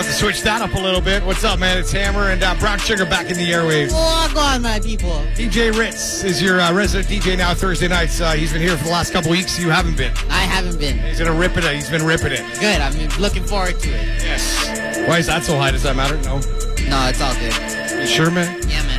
Have to switch that up a little bit. What's up, man? It's Hammer and uh, Brown Sugar back in the airwaves. Walk on, my people. DJ Ritz is your uh, resident DJ now Thursday nights. Uh, he's been here for the last couple weeks. You haven't been. I haven't been. He's gonna rip it. He's been ripping it. Good. I'm looking forward to it. Yes. Why is that so high? Does that matter? No. No, it's all good. You sure, man? Yeah, man.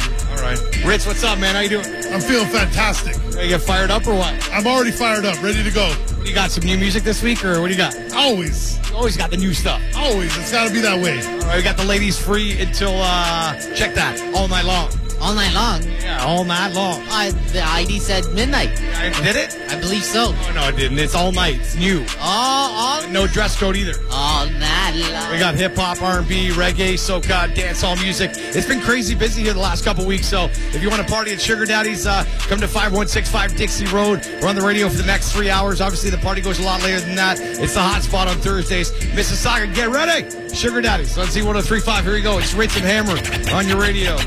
Ritz, what's up, man? How you doing? I'm feeling fantastic. You get fired up or what? I'm already fired up, ready to go. You got some new music this week, or what do you got? Always, You always got the new stuff. always. It's got to be that way. All right, we got the ladies free until uh check that all night long. All night long. Yeah, all night long. Uh, the ID said midnight. I did it? I believe so. Oh no, it didn't. It's all night. It's new. All, all, No dress code either. all night long. We got hip hop, R&B, reggae, soca, dancehall music. It's been crazy busy here the last couple weeks. So if you want to party at Sugar Daddy's, uh, come to 5165 Dixie Road. We're on the radio for the next three hours. Obviously, the party goes a lot later than that. It's the hot spot on Thursdays. Mississauga, get ready. Sugar Daddy's on Z1035. Here we go. It's Ritz and Hammer on your radio.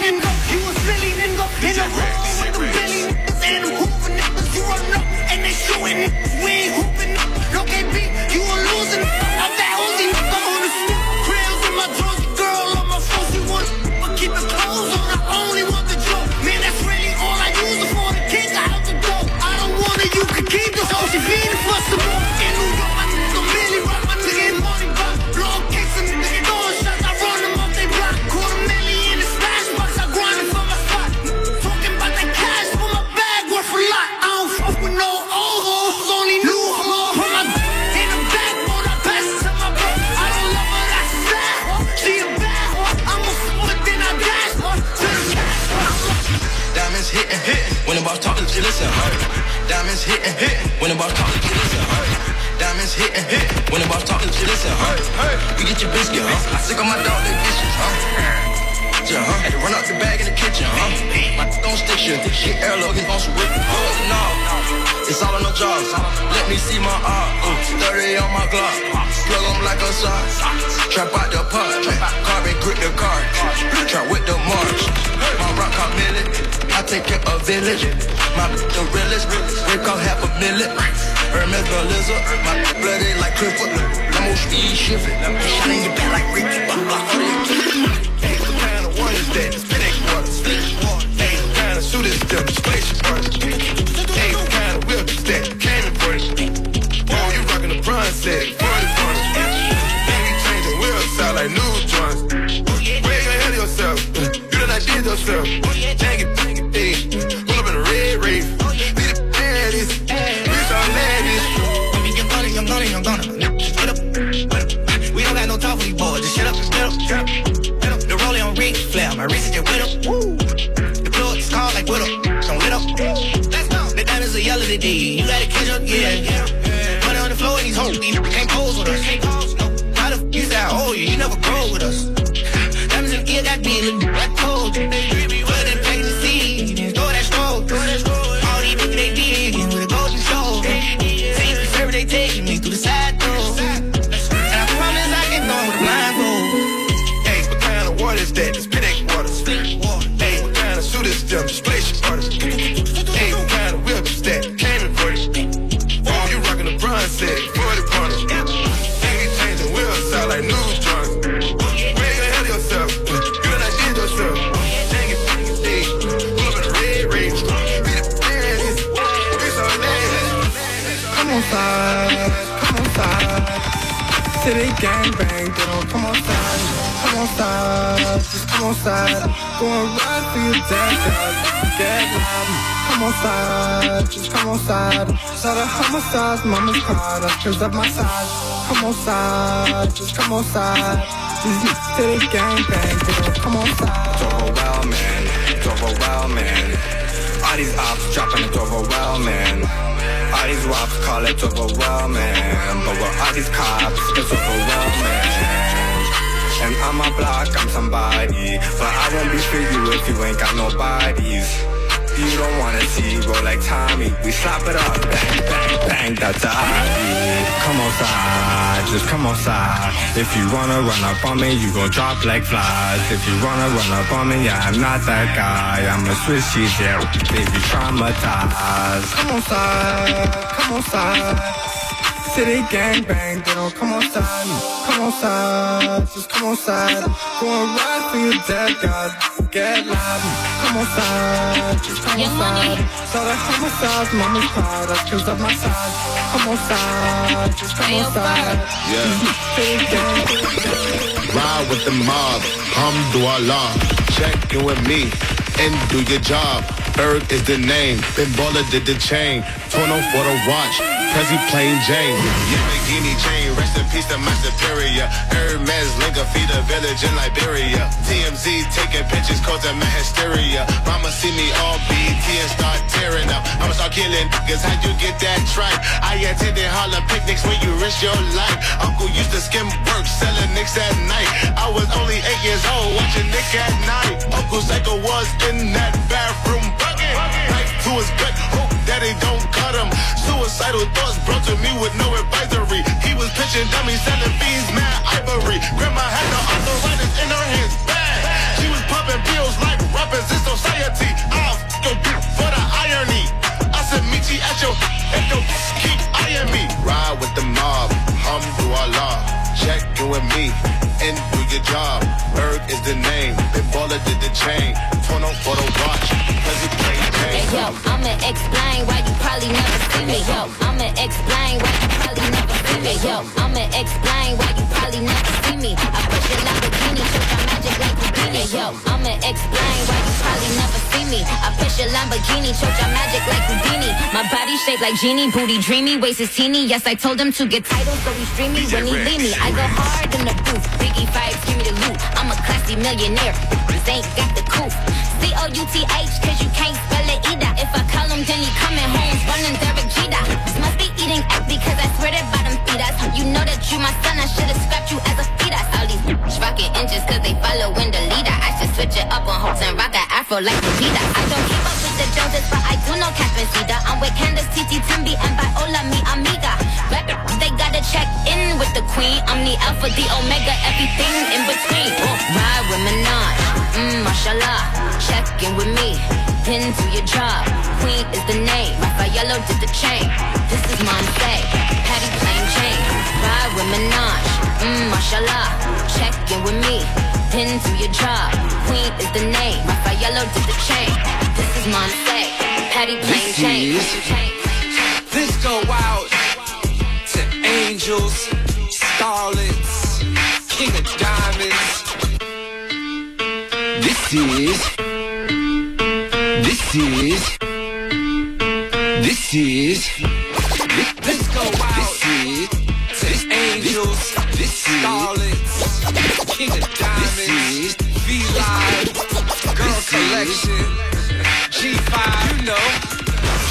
Like listen. Diamonds hitting, hitting. When the boss talk, you listen. Diamonds hitting, hitting. When the boss talk, you listen. You get your biscuit, huh? I sick on my dog, they dishes, huh? Yeah, huh? Had to run out the bag in the kitchen, huh? My don't stick shit. Shit, airlock, on some whip. Oh, and all. It's all on the jaws. Let me see my art. Ooh, 30 on my Glock. Plug 'em like a sock. Trap out the pot. Carbon grip the car. Trap with the march. My rock caught millet. I take care of village. My the realest. Rick off half a millet. Hermes lizard. My bloody like Clifford. I'm on speed shifting. Shot in your back like Ricky. Hey, what kind of water is that? Spit ain't water. Hey, what kind of suit is that? Splash Up, yeah. Side. Go and ride for your damn girl, get loud. Come on side, just come on side. Shout out homicides, mama's proud. I screams up my side. Come on side, just come on side. These city gang bang, don't come on side. It's overwhelming, it's overwhelming. All these ops dropping, it's overwhelming. All these wops call it overwhelming, but with all these cops, it's overwhelming. And on my block, I'm somebody, but I won't be for you if you ain't got no bodies. You don't wanna see roll like Tommy. We slap it up, bang, bang, bang, that's a hobby. Come on side, just come on side. If you wanna run up on me, you gon' drop like flies. If you wanna run up on me, yeah, I'm not that guy. I'm a Swiss cheese, yeah, baby, traumatized. Come on side, come on side. City gang bang, they don't come on side. Come on side, just come on side. Going right for your dead God. Get loud, come on side, just come on side. So the homicides, mama's proud, that's cause of my side. Come on side, just come on side. Yeah. City gang, Ride with the mob, alhamdulillah. Check in with me and do your job. Ferg is the name, Ben Baller did the chain. Tourno for the watch, Prezi plain Jane. Yamborghini chain, rest in peace to my superior. Hermes Linga feed a village in Liberia. TMZ taking pictures causing my hysteria. Mama see me all BT and start tearing up. I'ma start killing niggas, how you get that tripe? I attended Harlem picnics when you risk your life. Uncle used to skim work, selling nicks at night. I was only eight years old, watching Nick at Nite. Uncle Psycho was in that bathroom bucket. To his gut, hope daddy don't cut him. Suicidal thoughts brought to me with no advisory. He was pitching dummies, selling fiends, mad ivory. Grandma had no arthritis in her hands, bad. She was popping pills like rappers in society. I'll dick for the irony. I said, meet you at your, at your, keep eyeing me. Ride with the mob, Hum alhamdulillah. Check in with me and do your job. Ferg is the name, Ben Baller did the chain. Tourno for the watch, cause he Hey yo, I'ma explain why you probably never see me. Yo, I'ma explain why you probably me. Yo, I'ma explain why you probably never see me. I push a Lamborghini, shoot my magic like Houdini. Yo, I'ma explain why you probably never see me. I push a Lamborghini, choke your magic like Houdini. My body shaped like genie, booty dreamy, waist is teeny. Yes, I told him to get titles, so he's dreamy me when he leave me. I go hard in the booth, Biggie vibes, give me the loot. I'm a classy millionaire, bitches ain't got the coup. C O U T H, cause you can't spell it either. If I call him, then he coming home, running Derek Jeter. This must be eating egg because I swear that bottom feed us. You know that you my son, I should've scrapped you as a fetus. All these bitches rocking inches cause they following the leader. I should switch it up on hopes and rock an afro like Vegeta. I don't keep up with the Joneses, but I do know and Cedar. I'm with Candace, Titi, Timby, and Viola, mi amiga. They gotta check in with the queen. I'm the alpha, the omega, everything in between. Oh, ride with Minaj, mmm, mashallah. Check in with me, then do your job. Queen is the name, Raffaello did the chain. This is plain Ride with Minaj, mmm, mashallah. Check in with me, then do your job. Queen is the name, Raffaello did the chain. This is Monse, Patty plain chain. This go out to angels, starlets, king of diamonds. This is, this is, this is, starlets, king of Live, girl collection, G5, you know.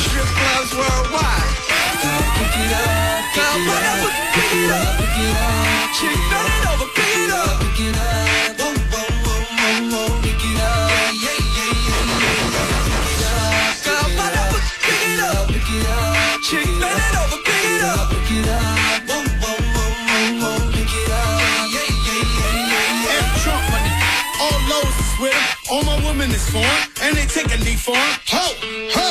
Strip clubs worldwide. Pick it up, pick it up, pick it up, pick it up. A for him. Ho, ho,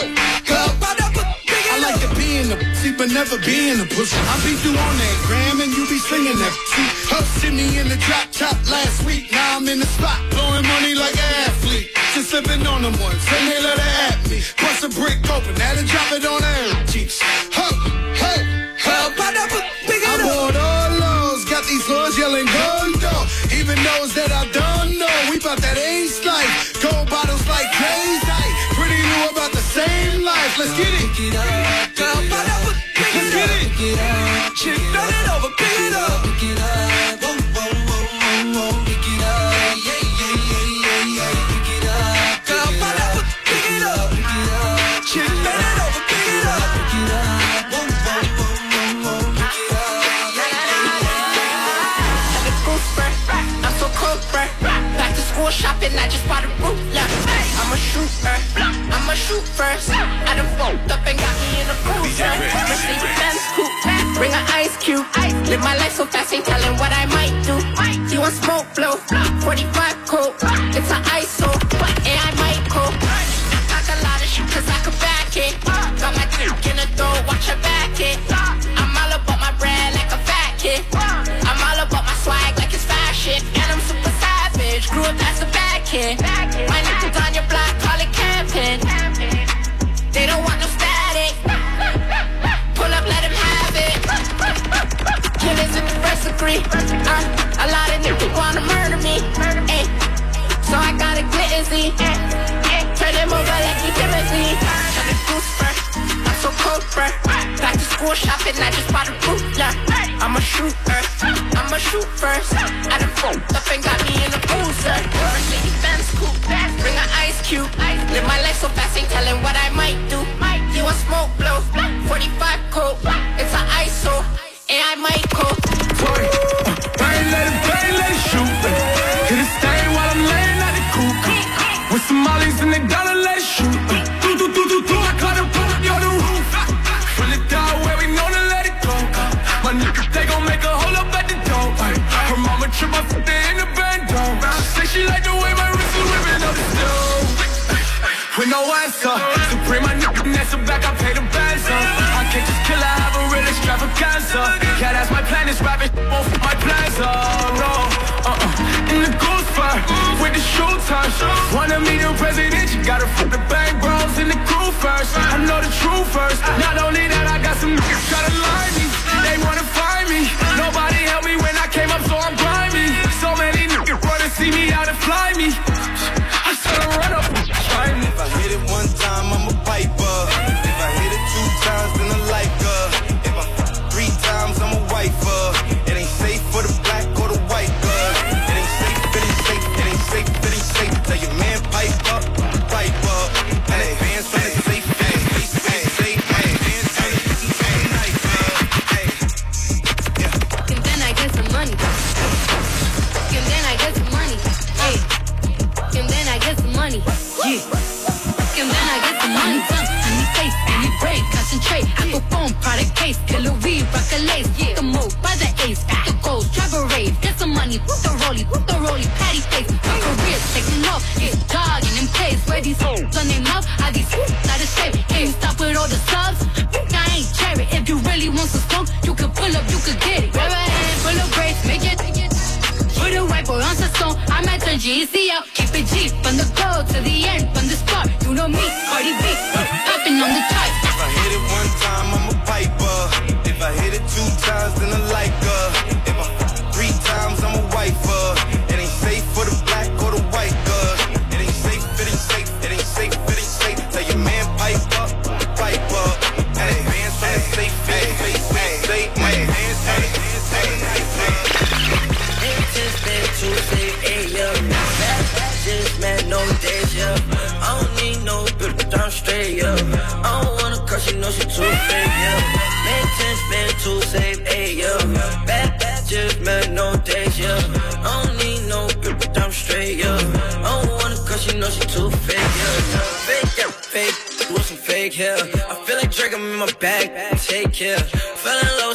go. find out, pick I like to be in the pussy, but never be in the pussy. I be you on that gram and you be slinging that pussy. Her sent me in the drop top last week. Now I'm in the spot, blowing money like an athlete. Just slipping on them once, and they let her at me. Bust a brick open, now they drop it on her cheeks. Ho, ho, ho. Girl, find out, I it up. bought all those, got these lords yelling gun. Even those that I don't know, we bout that ace life. let's get it. Pick it up. Girl, but let's up. get it. Pick it up. Shit, turn it over, pick it up. Pick it up. Pick it up. Yeah, yeah, yeah, yeah, yeah. Pick it up. Pick it up. Turn it over, pick it up. Pick it up. Pick it up. I'm school shopping, I just bought a ruler. Hey a shooter, I'm a shoot first. I done fucked up and got me in a cruiser. Mercedes Benz coupe, bring an ice cube. Live my life so fast, ain't telling what I might do. You want smoke blow, 45 coat, it's an ISO, and I might cope. Talk a lot of shit cause I could back it. Got my dick in the door, watch her back it. I'm all about my bread like a fat kid. I'm all about my swag like it's fashion. And I'm super savage, grew up as a bad kid. A glitzy. Eh, eh. Turn him over like he Timothy. Turn the goose fur. I'm so cold fur. Back to school shopping, I just bought a ruler. I'm a shooter. I'm a shoot first. I done fucked up and got me in a boozer. Mercedes Benz coupe. Bring an ice cube. Live my life so fast, ain't telling what I might do. You want smoke blow? 45 coat. It's an ISO. And I might cope. Answer, Supreme, my nigga, Nessa back, I pay the bands up. I can't just kill I have a real extravaganza. Yeah, that's my plan, is rapping, both my plans are no. Uh-uh. In the goose fur, with the shoe. Wanna meet the president, you gotta fuck the bang bros in the crew first. I know the truth first. Not only that, I got some niggas try to lie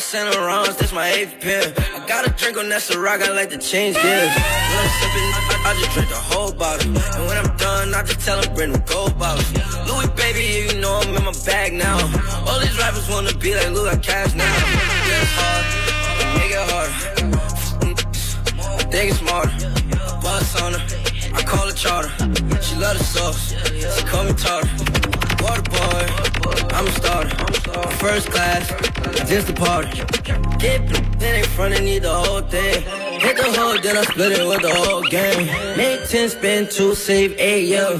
Santa Rons, that's my eighth pair. I got a drink on that Ciroc, I like to change gears. When I'm sipping, I, I just drink the whole bottle. And when I'm done, I just tell them bring them gold bottles. Louis, baby, you know I'm in my bag now. All these rappers wanna be like Louis, I cash now. Yeah, it's hard, but make it harder. I think it's smarter. Bust on her, I call her charter. She love the sauce, she call me tartar. Water boy, I'm a starter. First class, just the party. Get then in front and need the whole thing. Hit the hole, then I split it with the whole game. Make 10 spin two, save 8, yeah.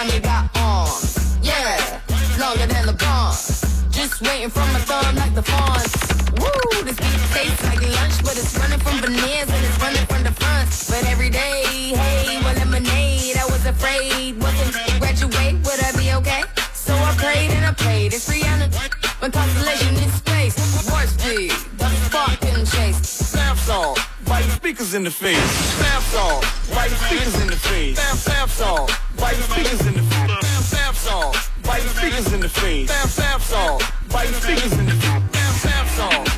honey got arms. Yeah, longer than LeBron. Just waiting for my thumb like the fawn. Woo, this beat tastes like lunch, but it's running from veneers and it's running from the front. But every day, hey, one lemonade. I was afraid, wasn't graduate, would I be okay? So I prayed and I prayed. It's Rihanna. My constellation in space. Worst beat, the fucking chase. Snap song speakers in the face. Samsung, right speakers in the face. Samsung, right speakers in the face. Samsung, right speakers in the face. Samsung, right speakers in the face.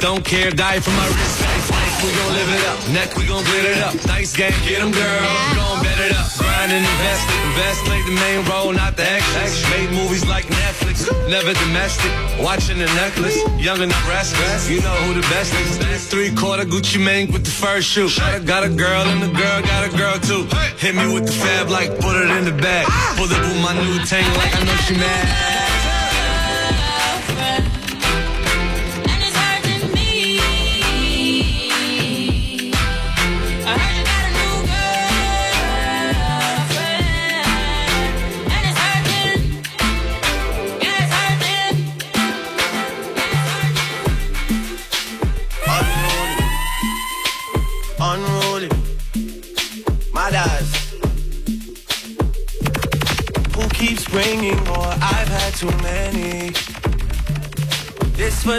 Don't care, die for my wrist. We gon' live it up. Neck, we gon' glitter it up. Nice game, get 'em, girl. We gon' bet it up. Grind and invest it. Invest, play the main role, not the extras. Made movies like Netflix, never domestic. Watching the necklace, young and restless. You know who the best is. Three quarter Gucci Mane with the first shoe. Got a girl and the girl got a girl too. Hit me with the fab like put it in the bag. Ah. Pull up with my new tank like I know she mad.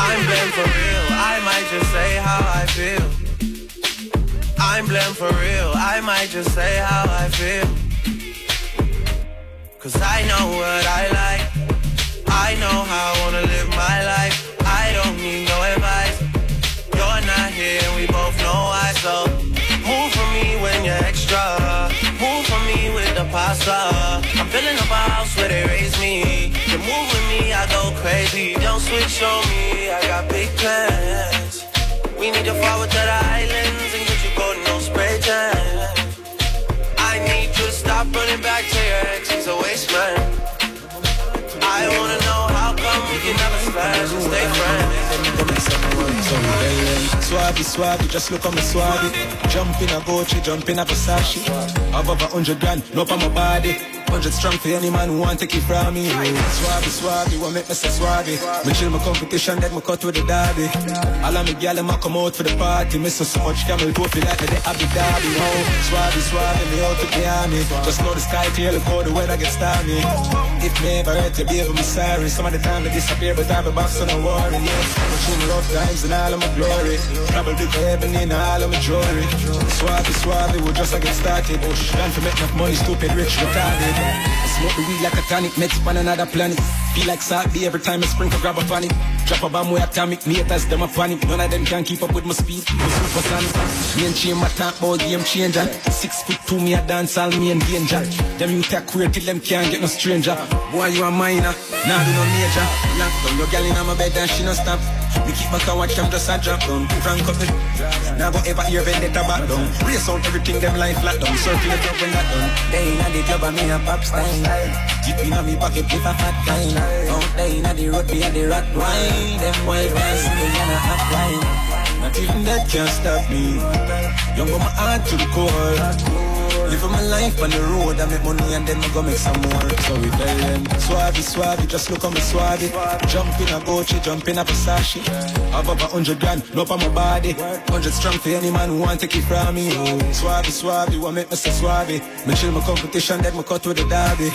I'm blamed for real, I might just say how I feel. I'm blamed for real, I might just say how I feel. Cause I know what I like, I know how I wanna live my life. I don't need no advice. You're not here, and we both know why. So move for me when you're extra. Move for me with the pasta. I'm filling up a house where they raise me. Crazy. Don't switch on me, I got big plans. We need to forward to the islands and get you golden, no spray tan. I need you to stop running back to your ex, he's a waste man. I wanna know how come we can never slash and stay friends. Swabby, swabby, just look on me swabby. Jump in a Gucci, jump in a Versace. Above a hundred grand, no on my body. Hundred strong for any man who want to keep from me. Swabby, swabby, what make me say swabby? Me chill my competition, then me cut with the derby. All of me gal, them come out for the party. Me so so much camel toe feel like me the Abu Dhabi. Oh, swabby, swabby, me out to Miami. Just know the sky clear, look how the weather gets stormy. If me ever hurt you, baby, me sorry. Some of the time I disappear, but I be back, so don't worry. Yes, I'm through my rough times and all of my glory. Travel to heaven in all of my jewelry. Swabby, swabby, we just a get started. Trying to make enough money, stupid, rich, retarded. Smoke the weed like a tonic, next on another planet. Feel like Saturday every time I sprinkle, grab a panic. Drop a bomb with atomic, haters, them a panic. None of them can keep up with my speed. I'm supersonic. Me and Chain, my talk about game changer. Six foot two, me a dance, all me and danger. Them you take queer till them can't get no stranger. Boy, you a minor, nah do no major. Lock down your girl in my bed and she no stop. Me keep back and watch them just a drop down. Frank up it. Now go ever hear vendetta back down. Race out everything them life flat down. Circle it up when that done. They inna the club and me a pop style. Jeep inna me pocket with a fat kind. Out there inna the road me a the rat wine. Them boys want see me a hot wine. Not even that can stop me. Young but my heart to the core. Living my life on the road, I make money and then I go make some more. So we tell them, swabby, swabby, just look on me swabby. Jump in a Gucci, jump in a Versace. Above a hundred grand, no on my body. Hundred strong for any man who want to keep from me. Oh, swabby, swabby, what make me say swabby? Me chill my competition, then me cut with the derby.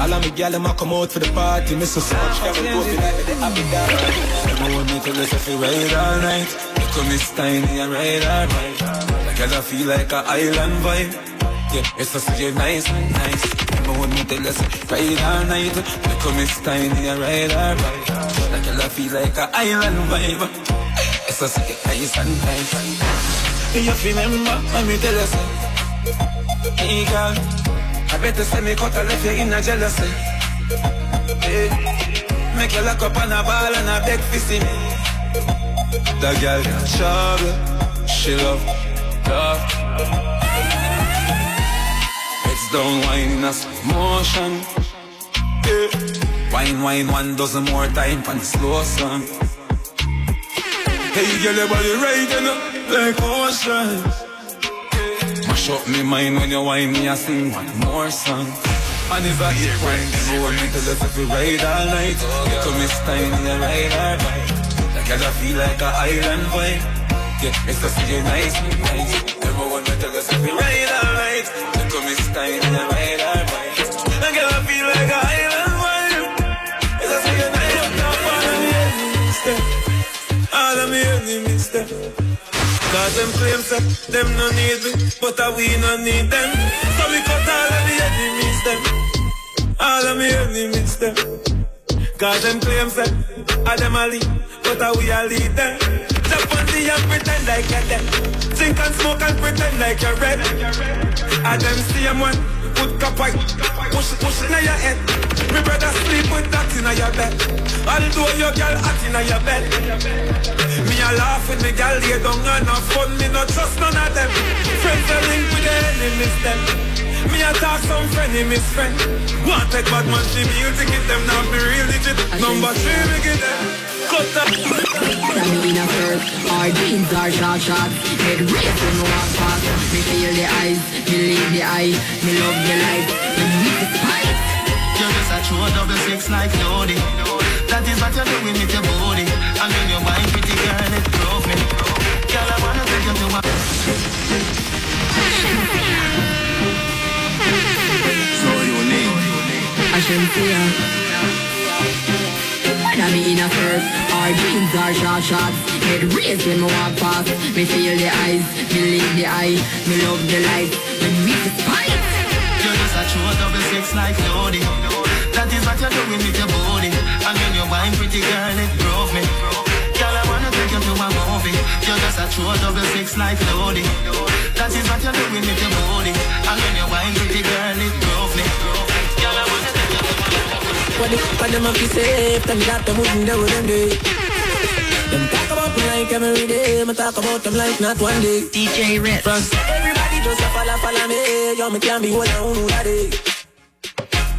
All of me gal, them come out for the party. Miss so much, can we go feel like the happy derby. Everyone want me to listen for ride all night. Look at me tiny and ride all night. Like I feel like a island vibe. Yeah, it's just you nice, nice. Remember when me tell us all night. Look at me tiny and ride all right. Like I feel like a island vibe. It's just you nice and nice. You remember when me tell us, hey girl, I better send me cut a left you in a jealousy. Hey, make you lock up on a ball and a beg see me. That girl got trouble, she love, love. Down, wine in a motion. Yeah. Wine, wine, one dozen more time for the slow song. Hey, girl, your body you know, like ocean. Mash up me mind when you wine me, I sing one more song. And if I hit wine, then hold me till if we ride all night. To miss time in the ride or bike. Like I feel like a island vibe. Yeah, it's just feel nice, nice. Never want me till if we ride all night. Cause them claims that them no need me, but uh, we no need them. So we cut all of the enemies, them. All of me enemies, them. Cause them claims that uh, them a lead, but uh, we a lead them. On and pretend like you're dead. Drink and smoke and pretend like you're red. And them same one, put cup white, push push in your head. Me brother sleep with that in your bed. Although your girl hot in your bed. Me a laugh with me girl lay down and have fun. Me no trust none of them. Friends are linked with the enemies them. Me a talk some frenemies friend. Want take bad man she music it them now be real legit. Number three me get them. Cut up. Tell me in a first, our jeans are short shots Head race when we walk past Me feel the eyes, me leave the eye Me love the light, me need the spice You're just a true double six like Lodi. That is what you're doing with your body. And when you're buying pretty girl, it drove me. Girl, I wanna take you to a... her When I'm in a first, our jeans are shot shots Head race when we walk past Me feel the eyes, me leave the eye Me love the light, me need the spice You're just a true double six like Lodi. That is what you're doing with your body. And when you're buying pretty girl, it drove me. Girl, I wanna take you to a movie. You're just a true double six like Lodi. That is what you're doing with your body. And when you're buying pretty girl, it drove me. What the fuck them up be safe, me that them wouldn't do what them do. Them talk about me like every day, me talk about them like not one day. DJ Ritz. Everybody just a follow, follow me, yo, me can't be one on who that day.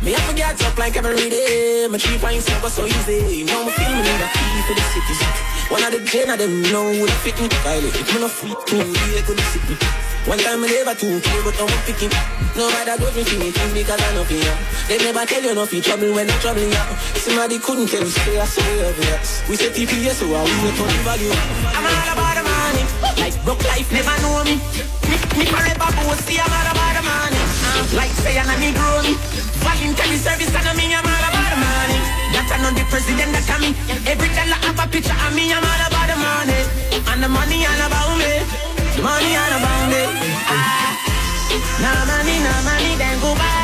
Me have to get up like every day, my three points never so easy. Now me feel me need a key for the city. One of the gen of them know who the fit me, Kylie. It me no freak me, yeah, go the city. One time me never too clear, but now I'm picking. No matter what me feel, think because I know fear. They never tell you no feel trouble when I'm troubling ya. Somebody couldn't tell you, stay I say obvious. We say TPS, so I will turn the value. I'm all about the money, like broke life never know me. Me, me forever boasty, I'm all about the money. Uh, like say I'm a Negro me. Voluntary service I mean I'm all about the money. I know the president that I me. Every dollar have a picture of me, I'm all about the money. And the money all about me. The money all about me. Ah. No money, no money, then go buy.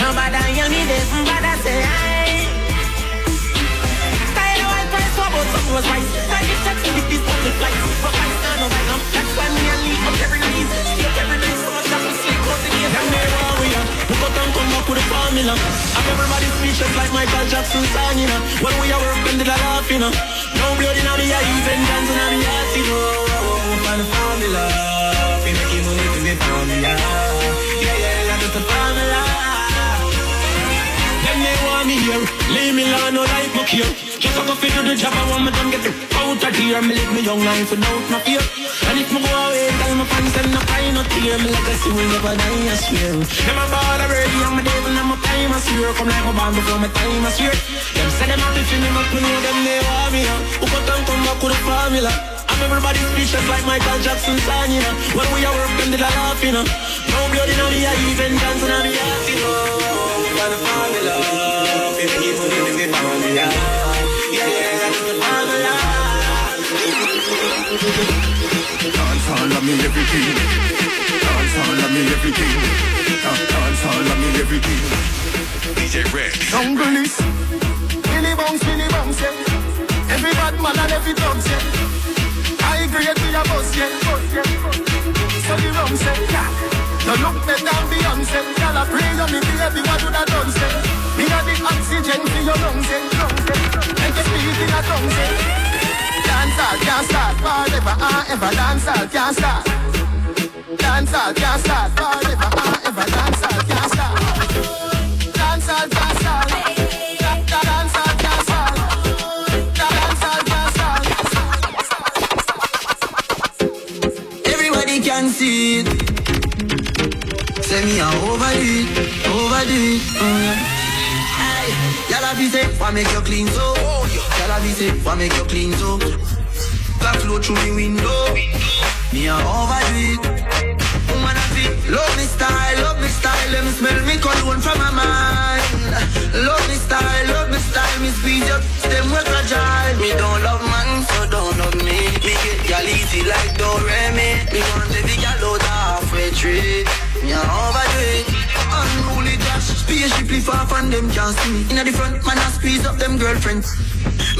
Nobody hear me, this, but I say I. Style white price, what about something was right? Style it, check it, this public flight. But I stand right now. That's why me and leave up every night. Up with a formula. Have everybody speechless like Michael Jackson song, you know. When we are working, did I laugh, you know. No blood in me eyes and guns in me ass, you know. Find the formula. We making money to be formula. Yeah, yeah, that's just the formula. They want me here, leave me alone, no like my care. Just a go fit do the job, I want me done get the out of here. Me live me young life without no fear. And if me go away, tell my fans them no cry, no tear. Me legacy will never die, I swear. Them a ball already, I'm a devil, I'm a time, I swear. Come like my band before my time, I swear. Them say them happy for me, but me know them they want me. huh? Who got them come back with the formula? I'm everybody speechless like Michael Jackson song, you know. When we are working, I laugh, you know. No blood in me eyes and on me ass, you know. Find the formula, the. Yeah, yeah, me everything. Me everything. Me everything. DJ Red. Jungle is Billy bounce, Billy bounce, yeah. Every bad man and every yeah. Yeah. So the rum yeah. Look better than Beyonce. Girl, I pray you me baby, what I done say? Me got the oxygen for your lungs, yeah. Make you speak in a tongue, say. Dance all can't start forever and ever. Dance all can't start. Dance all can't start forever and ever. Dance all can't start. Dance all can't start. Start. Everybody can see it. Say me a overdo it, overdo it. Oh, yeah. Y'all have say, why make you clean so? Y'all have say, why make you clean so? Black flow through the window. Me a overdo it. Woman I feel, love me style, love me style. Me smell me cologne from my mind. Love me style, love me style. Me speed up, them work fragile. Me don't love man, so don't love me. Me get y'all easy like Doremi. Me want the big y'all out halfway tree. Me a overdo it. Spaceship lift off and them can't see me. Inna the front, man I squeeze up them girlfriends.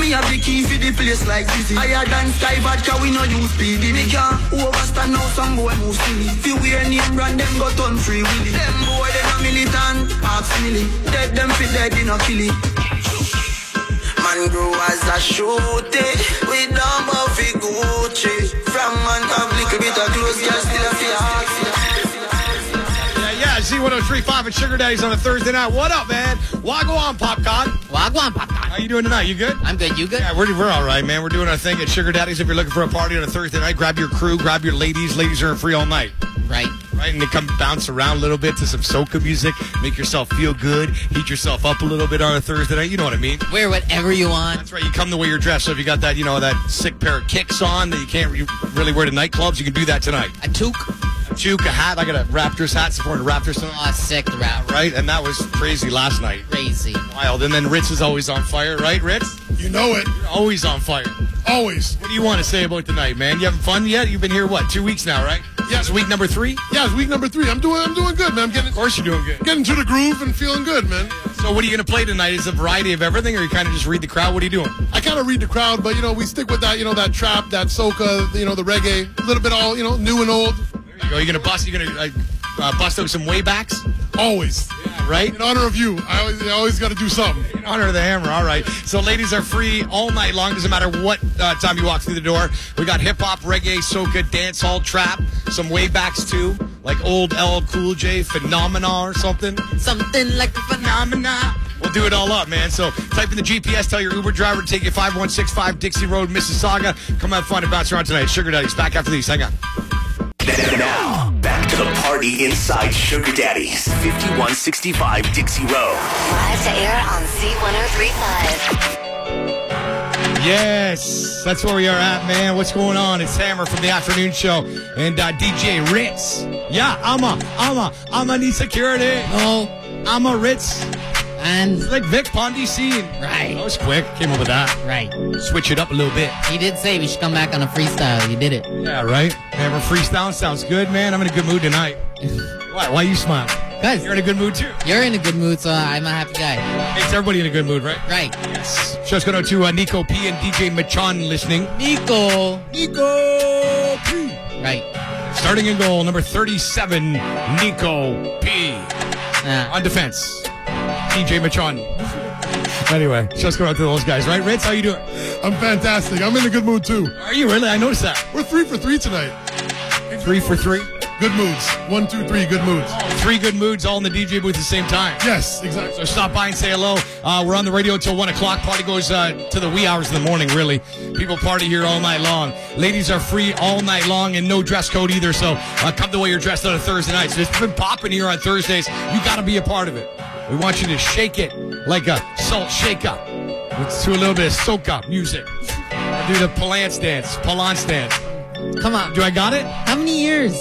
Me have the key for the place like this. Higher than sky vodka, we no use speedy. Me can't overstand now some boy move silly. Fi wear name brand, them go turn free willy. Them boy they no militant, ask milly. Dead them fit dead, they no kill it. Man grow as a shooty We don't buffy Gucci From man have little bit of clothes Girl still a yeah, Z1035 at Sugar Daddy's on a Thursday night. What up, man? Wagwan Popcorn. Wagwan Popcorn. How you doing tonight? You good? I'm good. You good? Yeah, we're, we're all right, man. We're doing our thing at Sugar Daddy's. If you're looking for a party on a Thursday night, grab your crew, grab your ladies. Ladies are free all night. Right. Right, and they come bounce around a little bit to some soca music, make yourself feel good, heat yourself up a little bit on a Thursday night. You know what I mean? Wear whatever you want. That's right. You come the way you're dressed. So if you got that, you know, that sick pair of kicks on that you can't re- really wear to nightclubs, you can do that tonight. A toque. A toque, a hat. I got a Raptors hat supporting oh, the Raptors tonight. Oh, sick, the rap. Right, and that was crazy last night. Crazy. Wild. And then Ritz is always on fire, right, Ritz? You know it. You're always on fire. Always. What do you want to say about tonight, man? You having fun yet? You've been here what, two weeks now, right? Yeah. It's week number three. Yeah, it's week number three. I'm doing I'm doing good, man. I'm getting Of course, you're doing good. getting to the groove and feeling good, man. So, what are you going to play tonight? Is it a variety of everything, or you kind of just read the crowd? What are you doing? I kind of read the crowd, but you know we stick with that, you know that trap, that soca, you know the reggae, a little bit all you know new and old. There you go. You going to bust? You're going to uh, uh, bust out some waybacks? Always. Yeah, right. In honor of you, I always I always got to do something. In honor of the hammer. All right. So, ladies are free all night long. Doesn't matter what uh, time you walk through the door. We got hip hop, reggae, soca, dance hall, trap, some waybacks too, like old L Cool J, Phenomena or something. Something like a phenomena. We'll do it all up, man. So type in the GPS, tell your Uber driver to take you 5165 Dixie Road, Mississauga. Come have fun and bounce around tonight. Sugar Daddy's back after these. Hang on. Now, back to the party inside Sugar Daddy's 5165 Dixie Road. Live to air on Z1035. Yes, that's where we are at, man. What's going on? It's Hammer from the afternoon show and uh, DJ Ritz. Yeah, I'm a, I'm a, I'm a need security. No. I'm a Ritz. And It's like Vic Pondicine. Right. That was quick. Came up with that. right. Switch it up a little bit. He did say we should come back on a freestyle. You did it. Yeah, right. Hammer freestyle sounds good, man. I'm in a good mood tonight. Why? Why you smile? Guys, You're in a good mood too. you're in a good mood, so I'm a happy guy. Makes everybody in a good mood, right? Right. Yes. Going out to uh, Nico P and DJ Machon listening. Nico. Nico P. Right. Starting in goal, number 37, Nico P. Yeah. On defense, DJ Machon. Anyway, just going out to those guys, right? Ritz, how you doing? I'm fantastic. I'm in a good mood too. Are you really? I noticed that. We're three for three tonight. Three for three. Good moods. One, two, three. Good moods. Three good moods all in the DJ booth at the same time. Yes, exactly. So stop by and say hello. Uh, we're on the radio until 1 o'clock. Party goes uh, to the wee hours of the morning, really. People party here all night long. Ladies are free all night long and no dress code either. So uh, come the way you're dressed on a Thursday night. So it's been popping here on Thursdays. You got to be a part of it. We want you to shake it like a salt shake up. Let's do a little bit of soca music. Do the Palance dance, Palance dance. Come on. Do I got it? How many years?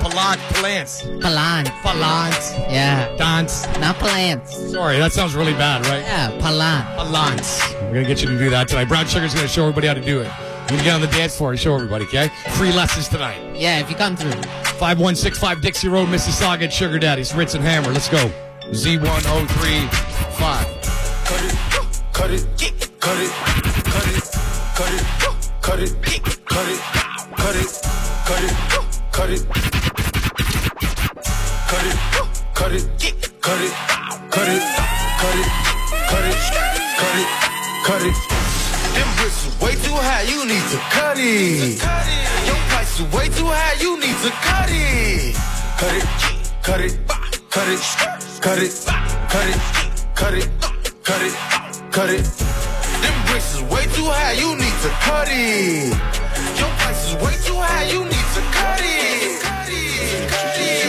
Palant, Palance. Palant. Palance. Yeah. Dance. Not Palance. Sorry, that sounds really bad, right? Yeah, Palant. Palance. We're going to get you to do that tonight. Brown Sugar's going to show everybody how to do it. Going to get on the dance floor and show everybody, okay? Free lessons tonight. Yeah, if you come through. 5165 Dixie Road, Mississauga at Sugar Daddy's. Ritz and Hammer. Let's go. Z1035. Cut it, cut it, cut it, cut it, cut it, cut it, cut it, cut it, cut it, cut it, cut it, cut it, cut it, cut it, cut it, cut it, cut it, cut it. Cut it, cut it. Them bricks is way too high, you need to cut it. Cut It Your price is way too high, you need to cut it. Cut it, kick, cut it, cut it, cut it, cut it, cut it, cut it, cut it, cut it. Them bricks is way too high, you need to cut it. Your price is way too high, you need to cut it. Cut it, cut it.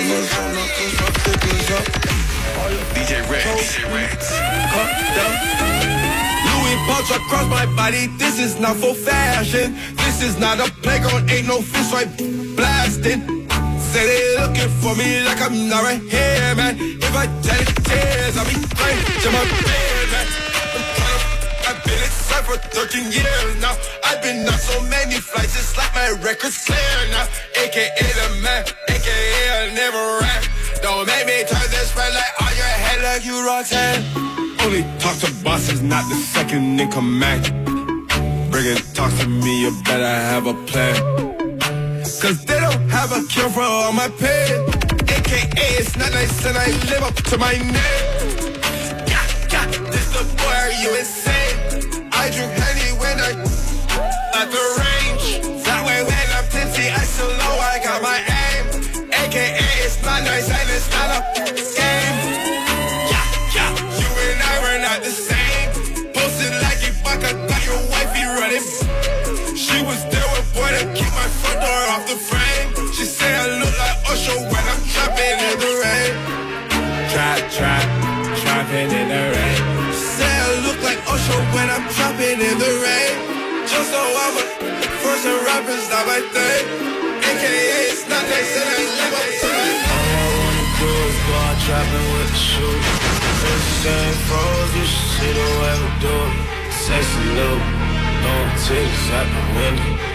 DJ Rex. DJ Rex. Louis pouch across my body. This is not for fashion. This is not a playground. Ain't no fish right blasting. Say they looking for me like I'm not right here, man. If I tell it tears, I'll be right to my bed, man. I've been inside for 13 years now. I've been on so many flights, it's like my record's clear now. AKA the man, AKA I never ran. Don't make me turn this red light on your head like you Roxanne. Only talk to bosses, not the second in command. Bring it, talk to me, you better have a plan. Cause they don't have a cure for all my pain. AKA, it's not nice and I live up to my name. Yeah, yeah, this boy, are you insane? I drink honey when I at the range. That way when I'm tipsy, I so low, I got my aim. AKA, it's not nice and it's not a game. My off the frame. She say I look like Usher when I'm trapping in the rain. Trap, trap, trapping in the rain. She say I look like Usher when I'm trapping in the rain. Just so I'm a first and rappers, not my thing. AKA, it's not nice and I live up to my All I wanna do is go out trapping with the shoe. Same froze, you should see the way we do it. Sexy little, long titties out the window.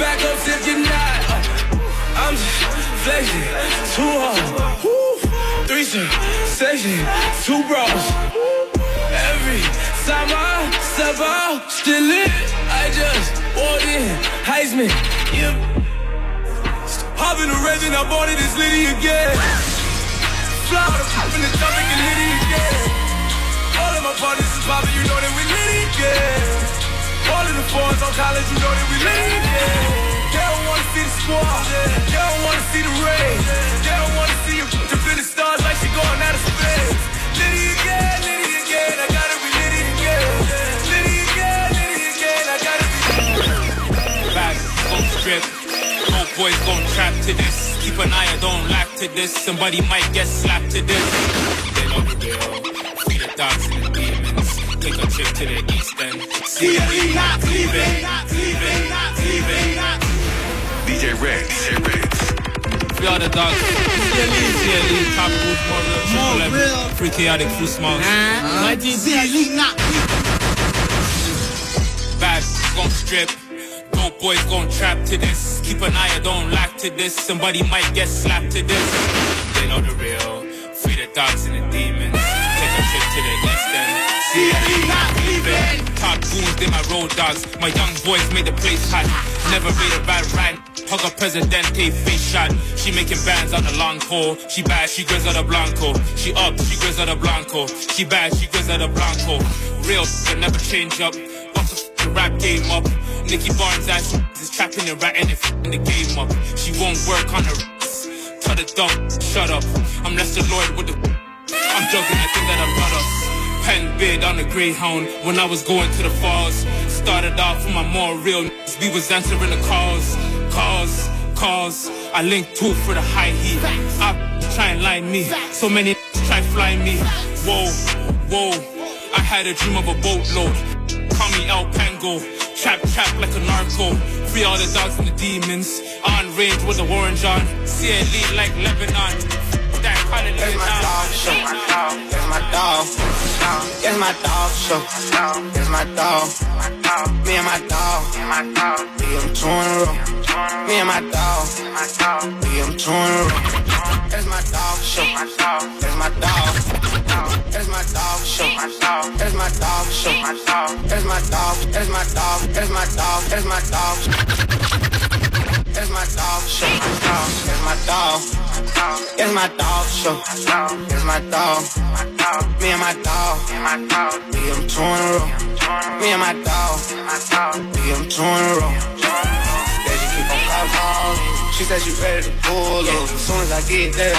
get cause it's back up if you're not. Uh, I'm just flexing, too hard. Woo. Threesome, section, two bros. Every time I step out, still lit. I just walked in, Heisman. Yeah. Hop in the Raven, I bought it, it's Liddy again. Fly with pop in the traffic and Liddy again. All of my partners is poppin', you know that we Liddy again. All of the on college, you know that we again. They don't wanna see the squad, they don't wanna see the rain. They don't wanna see you stars like she going out of space. Again, Liddy again, I gotta be again. Again, again, I gotta be Back, strip. Boys gon' trap to this. Keep an eye, don't lack to this. Somebody might get slapped to this. They the. Free the dogs and the demons. Take a trip to the east end. See ya, leave, not leaving. Leaving, not leaving. DJ Rex. DJ Rex. Free all the dogs. CLE, CLE, top boost, more real, triple level. Free chaotic, free smalls. Bad, gon' strip. Dope boys gon' trap to this. Keep an eye, I don't lack to this. Somebody might get slapped to this. They know the real. Free the dogs and the demons. Take a trip to the end. CLE, not leaving. My road dogs. My young boys made the place hot. Never made a bad rhyme. Hug a presidente face shot. She making bands on the long pole. She bad, she Griselda Blanco. She up, she Griselda Blanco. She bad, she Griselda Blanco. Real, they never change up. Fuck the rap game up. Nicky Barnes ass is trapping and ratting and the game up. She won't work on her. Tell the dog, shut up. I'm Lester Lloyd with the. I'm joking, I think that I'm brought us. Pen bid on the Greyhound when I was going to the falls. Started off with my more real. We was answering the calls, calls, calls. I linked two for the high heat. I try and line me. So many try fly me. Whoa, whoa. I had a dream of a boatload. Call me El Pango. Trap, trap like a narco. Free all the dogs and the demons. On range with the orange on. CLE like Lebanon. That kind of It's my dog show. It's my dog. It's my dog show. My dog. It's my dog. Me and my dog. We them two in a row. Me and my dog. We them two in a row. It's my dog show. It's my dog. It's my dog show. It's my dog show. It's my dog. It's my dog. It's my dog. It's my dog. It's my dog show. It's my dog. It's my dog show. It's my dog. Me and my dog. Me and two in a row. Me and my dog. Me and two in a row. Said she keep on calling. She said she ready to pull up. As soon as I get there,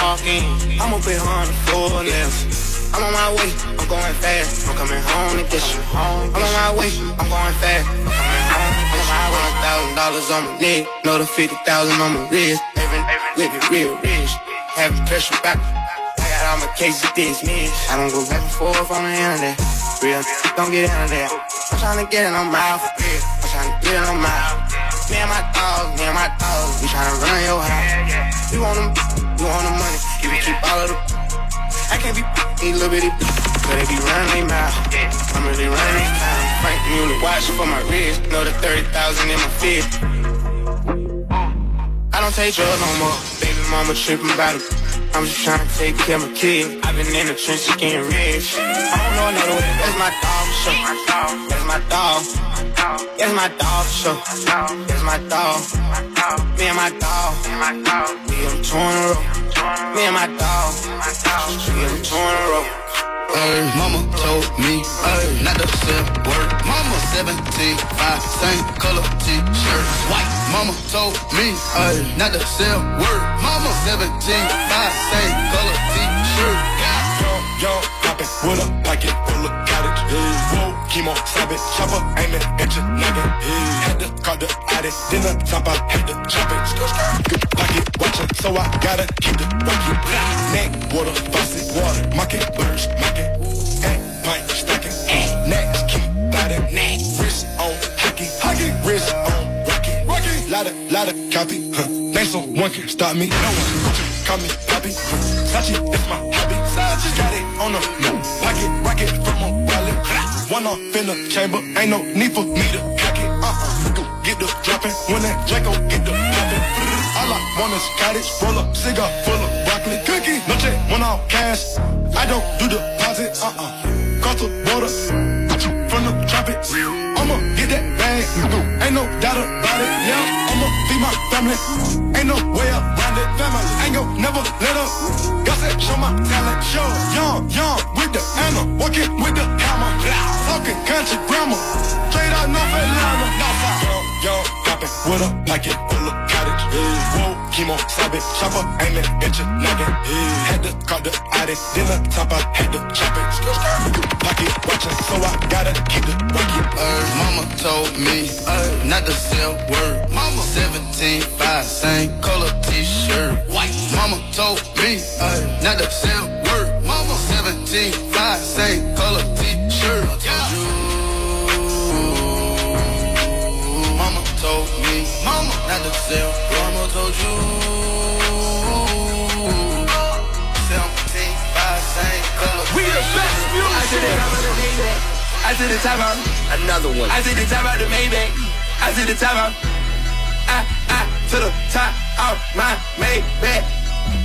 I'ma put her on the floor next. I'm on my way, I'm going fast. I'm coming home to get you. I'm on my way, I'm going fast. I'm coming home. One thousand dollars on my neck, another fifty thousand on my wrist. Every, living real rich, having pressure back. I got all my cases dismissed. I don't go back and forth on the internet. Real, don't get into that. I'm trying to get it on my. Real, I'm trying to get it on my. Me and my dog, me and my dog, we trying to run your house. You want them, you want the money, you can keep all of the. I can't be these little bitty, but they be running mouth. I'm really running mouth. Frank Mueller watching for my wrist, know the 30,000 in my fist. I don't take drugs no more, baby mama tripping about it. I'm just trying to take care of my kid. I've been in the trenches getting rich. I don't know another way. That's my dog show. That's my dog. That's my dog show. That's my dog. Me and my dog. Me and two in a row. Me and my dog. Me and two in mama told me ay, not to sell word. Mama 17, 5, same color t-shirt. White. Mama told me ay, not to sell word. Mama 17, 5, same color t-shirt. Young, poppin' with a pocket full of cottage. Yeah. Whoa, chemo, it, chopper, aiming at your noggin. Yeah. Had to call the addict, then the top I had to chop it. Good pocket watchin', so I gotta keep the rocket. Neck, water, faucet, water, market, birds, market. And pint, stacking, next, keep biting. Wrist on hockey, hockey, wrist on rocket, rocket. Lotta, lotta copy, huh. Name someone can stop me, no one. Call me Poppy, Sachi, that's my hobby. Sachi got it on the no pocket, rocket from a wallet. One off in the chamber, ain't no need for me to cock it. Uh-uh, get the dropping when that Draco get the popping. All I want is cottage, roll up, cigar full of broccoli, cookie. No check, one off cash. I don't do deposits. Uh-uh, cost of water from the tropics. I'ma get that bag, ain't no doubt about it. Yeah, I'ma feed my family, ain't no way around it. Family, ain't gon' never let up. God said, show my talent, show. Young, young with the hammer, working with the hammer. Talking country grammar, straight out North Atlanta. Northside. Young, young, poppin' with a pocket full of. Yeah. Whoa, chemo, it, chopper, aiming at your noggin. Yeah. Had to call the addict, then the top I had to chop it. Pocket watchin', so I gotta keep rocket. Ay, mama told me ay, not to sell word. Mama 17, 5, same color t-shirt. White. Mama told me ay, not to sell word. Mama 17, 5, same color t-shirt. Mama told me, mama not to sell. Mama told you. 17, 5, same color. We the best music. I see the top of the Maybach. I see the top of another one. I see the top of the Maybach. I see the top of I I to the top of my Maybach.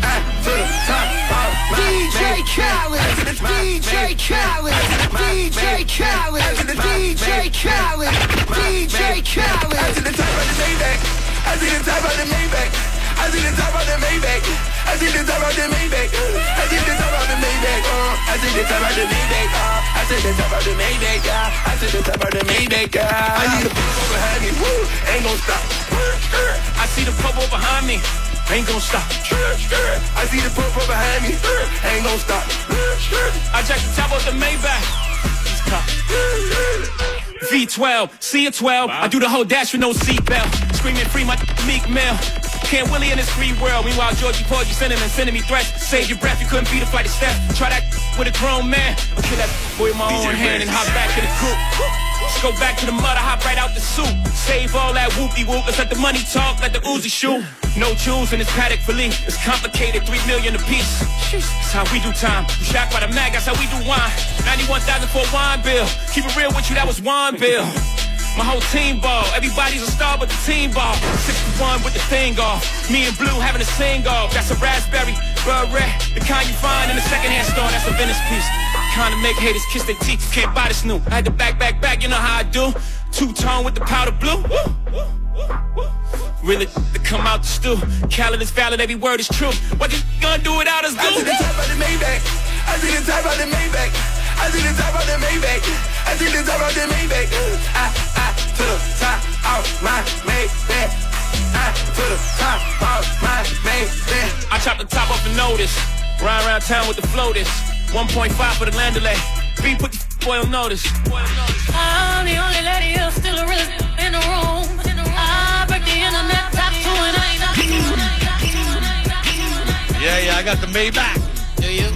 I to the top of my DJ Khaled, DJ Khaled, DJ Khaled, DJ Khaled, DJ Khaled. I see the top of the Maybach. I see the top of the Maybach. I see the top of the Maybach. I see the top of the Maybach. I see the top of the Maybach. Uh, I see the top of the Maybach. Uh, I see the top of the Maybach. Uh, I see the top of the Maybach. Uh, I see the purple behind me. Woo, ain't gon' stop. I see the purple behind me. Ain't gon' stop. I see the purple behind me. Ain't gon' stop. I jacked the top of the Maybach. V12, C 12. I do the whole dash with no seatbelt. Screaming free my meek mill. Can't Willie in this free world. Meanwhile, Georgie Porgy sending and sending me threats. Save your breath, you couldn't beat a fight a step. Try that with a grown man. I'll kill that boy with my own hand and hop back to the group. Let's go back to the mud, I hop right out the soup. Save all that whoopie whoop. Let's let the money talk, let the Uzi shoot. No jewels in this Patek Philippe. It's complicated, three million a piece. That's how we do time. You shocked by the mag, that's how we do wine. 91,000 for a wine bill. Keep it real with you, that was wine bill. My whole team ball. Everybody's a star but the team ball. 61 with the thing off. Me and Blue having a sing off. That's a raspberry, red. The kind you find in the secondhand store. That's a Venice piece. Kind of make haters kiss their teeth. Can't buy this new. I had to back, back, back. You know how I do. Two tone with the powder blue. Woo, woo. Really to come out the stew. Khaled is valid, every word is true. What you gonna do without us, dude? I see the top of the Maybach. I see the top of the Maybach. I see the top of the Maybach. I see the top of the Maybach. I, I, to the top of my Maybach. I, to the top of my Maybach. I chop the top off the notice. Ride around town with the floaters. 1.5 for the Landaulet. B put the boy on notice. I'm the only lady who's still a real in the room. I break the internet top two and I Yeah, yeah, I got the Maybach. Do you?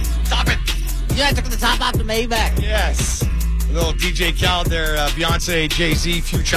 Yeah, I took the top off the Maybach. Yes. A little DJ Khaled there, uh, Beyonce, Jay Z, Future.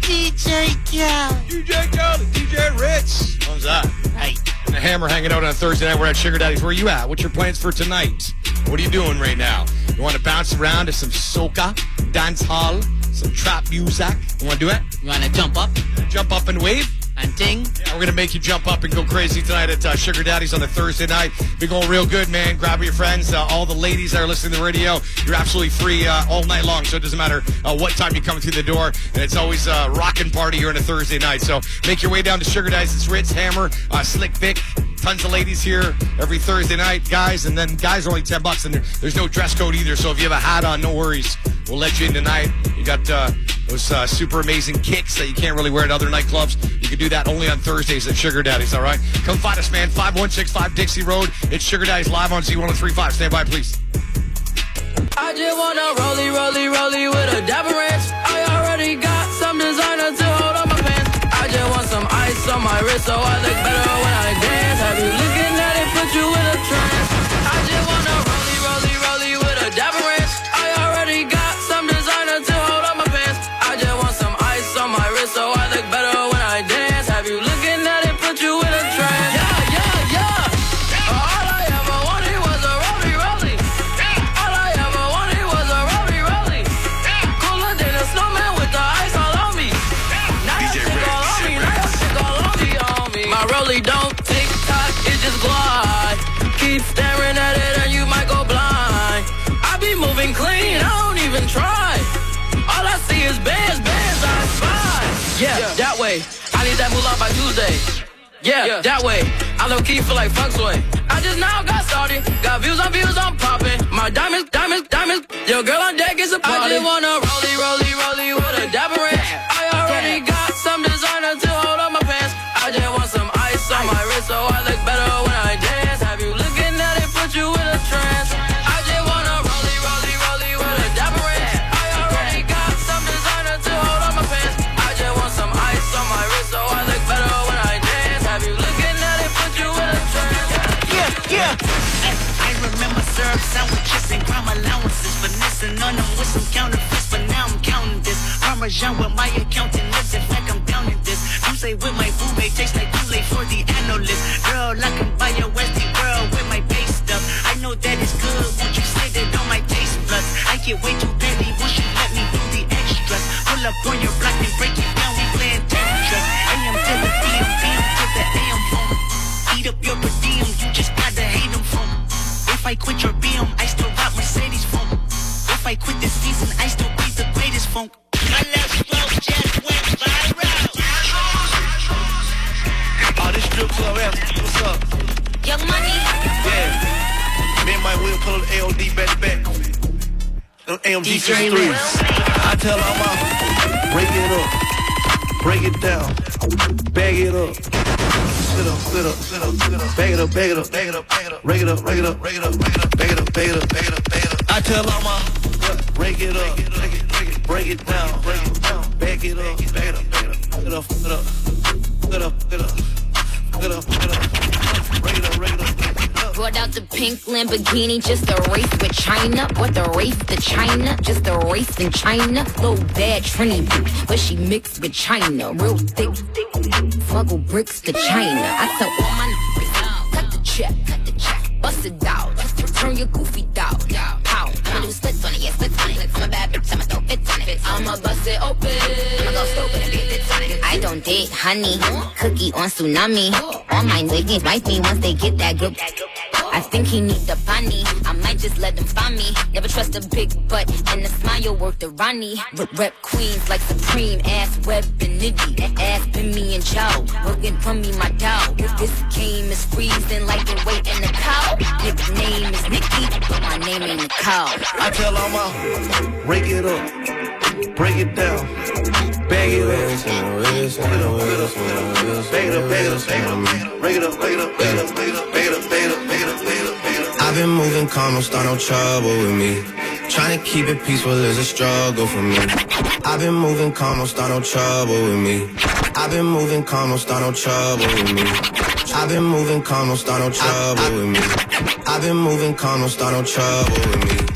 DJ Khaled. DJ Khaled, DJ Ritz. How's that? Hey. And the Hammer hanging out on a Thursday night. We're at Sugar Daddy's. Where are you at? What's your plans for tonight? What are you doing right now? You want to bounce around to some soca, dance hall, some trap music? You want to do it? You want to jump up Jump up and wave? And ding? Yeah, we're gonna make you jump up and go crazy tonight at uh, Sugar Daddy's on a Thursday night. Be going real good, man. Grab your friends, uh, all the ladies that are listening to the radio. You're absolutely free uh, all night long, so it doesn't matter uh, what time you come through the door. And it's always a rocking party here on a Thursday night. So make your way down to Sugar Daddy's. It's Ritz, Hammer, uh, Slick Vic. Tons of ladies here every Thursday night, guys. And then guys are only ten bucks, and there's no dress code either. So if you have a hat on, no worries. We'll let you in tonight. Got uh, those uh, super amazing kicks that you can't really wear at other nightclubs. You can do that only on Thursdays at Sugar Daddy's, all right? Come find us, man. 5165 Dixie Road. It's Sugar Daddy's live on Z1035. Stand by, please. I just wanna with a ranch. I already got some designer to hold on my pants. I just want some ice on my wrist so I look better Tuesday. Yeah, that way. I low key feel like fucks way. I just now got started. Got views on views, I'm popping. My diamonds, diamonds, diamonds. Your girl on deck is a party. I just wanna rollie, rollie, sandwiches and crime allowances. Finessing on them with some counterfeits, but now I'm counting this. Parmesan with my accountant lips. In fact, I'm counting this. You say with my boo babe tastes like Kool-Aid for the analyst. Girl, I can buy a Westie world with my base stuff. I know that it's good. Won't you slid it on my taste buds? I get way too petty once you let me do the extras. Pull up on your block AMG DJ 53s. I tell all my break it up, break it down, bag it up. Sit up, sit up, sit up, sit up. Bag it up, bag it up, bag it up, bag it up. Rake it up, rake it up, rake it up, rake it up. Bag it up, bag it up, bag it up, bag it up. I tell all my break it up, break it, break it, break it down, break it down. Bag it up, bag it up, bag it up. Sit up, sit up, sit up, sit up, sit up, sit up. Rake it up, rake it up. Brought out the pink Lamborghini, just a race with China. What the race to China? Just a race in China. Little bad Trini but she mixed with China. Real thick, smuggle bricks to China. I tell all my niggas, cut the check, cut the check, bust it out. Turn your goofy down, pow. I'ma do splits on it, yeah, splits on it. I'm a bad bitch, I'ma throw fits on it. I'ma bust it open. I'ma go stupid and get fits on it. I don't date honey, cookie on tsunami. All my niggas wife me once they get that good. I think he need the bunny. I might just let him find me. Never trust a big butt and a smile worth the Ronnie. Rep, rep queens like Supreme, ass web and nitty. Ass been me and Joe. Working for me, my dog. This game is freezing like the weight in the cow. Nickname is Nikki, but my name ain't Nicole. I tell all my break it up, break it down, bag it up, bag it up, bag it up, bag it up, bag it up, bag it up, it up, it up, it up, it up, it up, it up, it up, it up, it up. I've been moving calm, don't start no trouble with me. Trying to keep it peaceful is a struggle for me. I've been moving calm, don't start no trouble with me. I've been moving calm, don't start no trouble with me. I've been moving calm, don't start no trouble with me. I've been moving calm, don't start no trouble with me.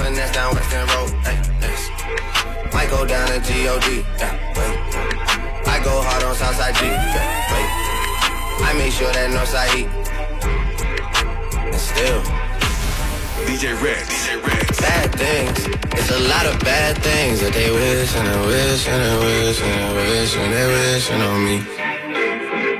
Finesse down Weston Road. yeah, yes. Might go down to God. Yeah, wait. I go hard on Southside G. Yeah, wait. I make sure that Northside eat. And still. DJ Red, DJ Red. Bad things. It's a lot of bad things that they wish and they wish and they wish and they wish and they wishing on me.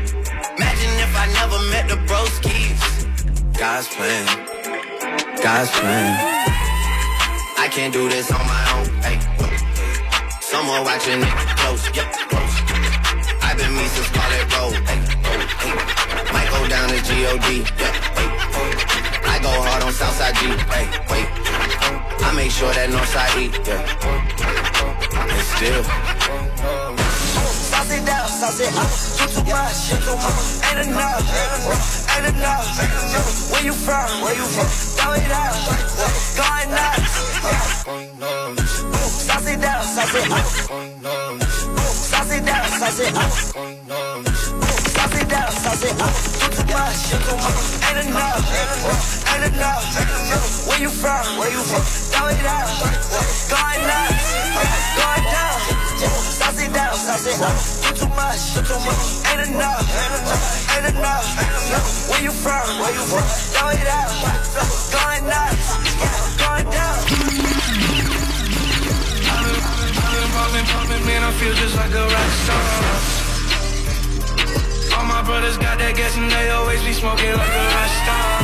I never met the broskies. God's plan. God's plan. I can't do this on my own. Hey, someone watching it close. Yep, close. I've been me since Scarlett Road. Hey, hey. Might go down to God. Yeah, I go hard on Southside G. Hey, wait. I make sure that Northside eat. Yeah, and still. Sauce it up. You too much, too much. Ain't enough, ain't enough. Where you from? Where you from? Throw it out, going nuts. Sauce it down, sauce it up. Sauce it down, sauce it up. Sauce it down, sauce it up. Ain't enough, ain't enough. Where you from? Where you from? Throw it out, going nuts, going down. Sauce it down, sauce it up. You too much, you too much. Ain't enough, ain't enough. Where you from? Where you from? Throw it out, going nuts, going down. Popping, popping, man, I feel just like a rock star. All my brothers got that gas and they always be smoking like a rock star.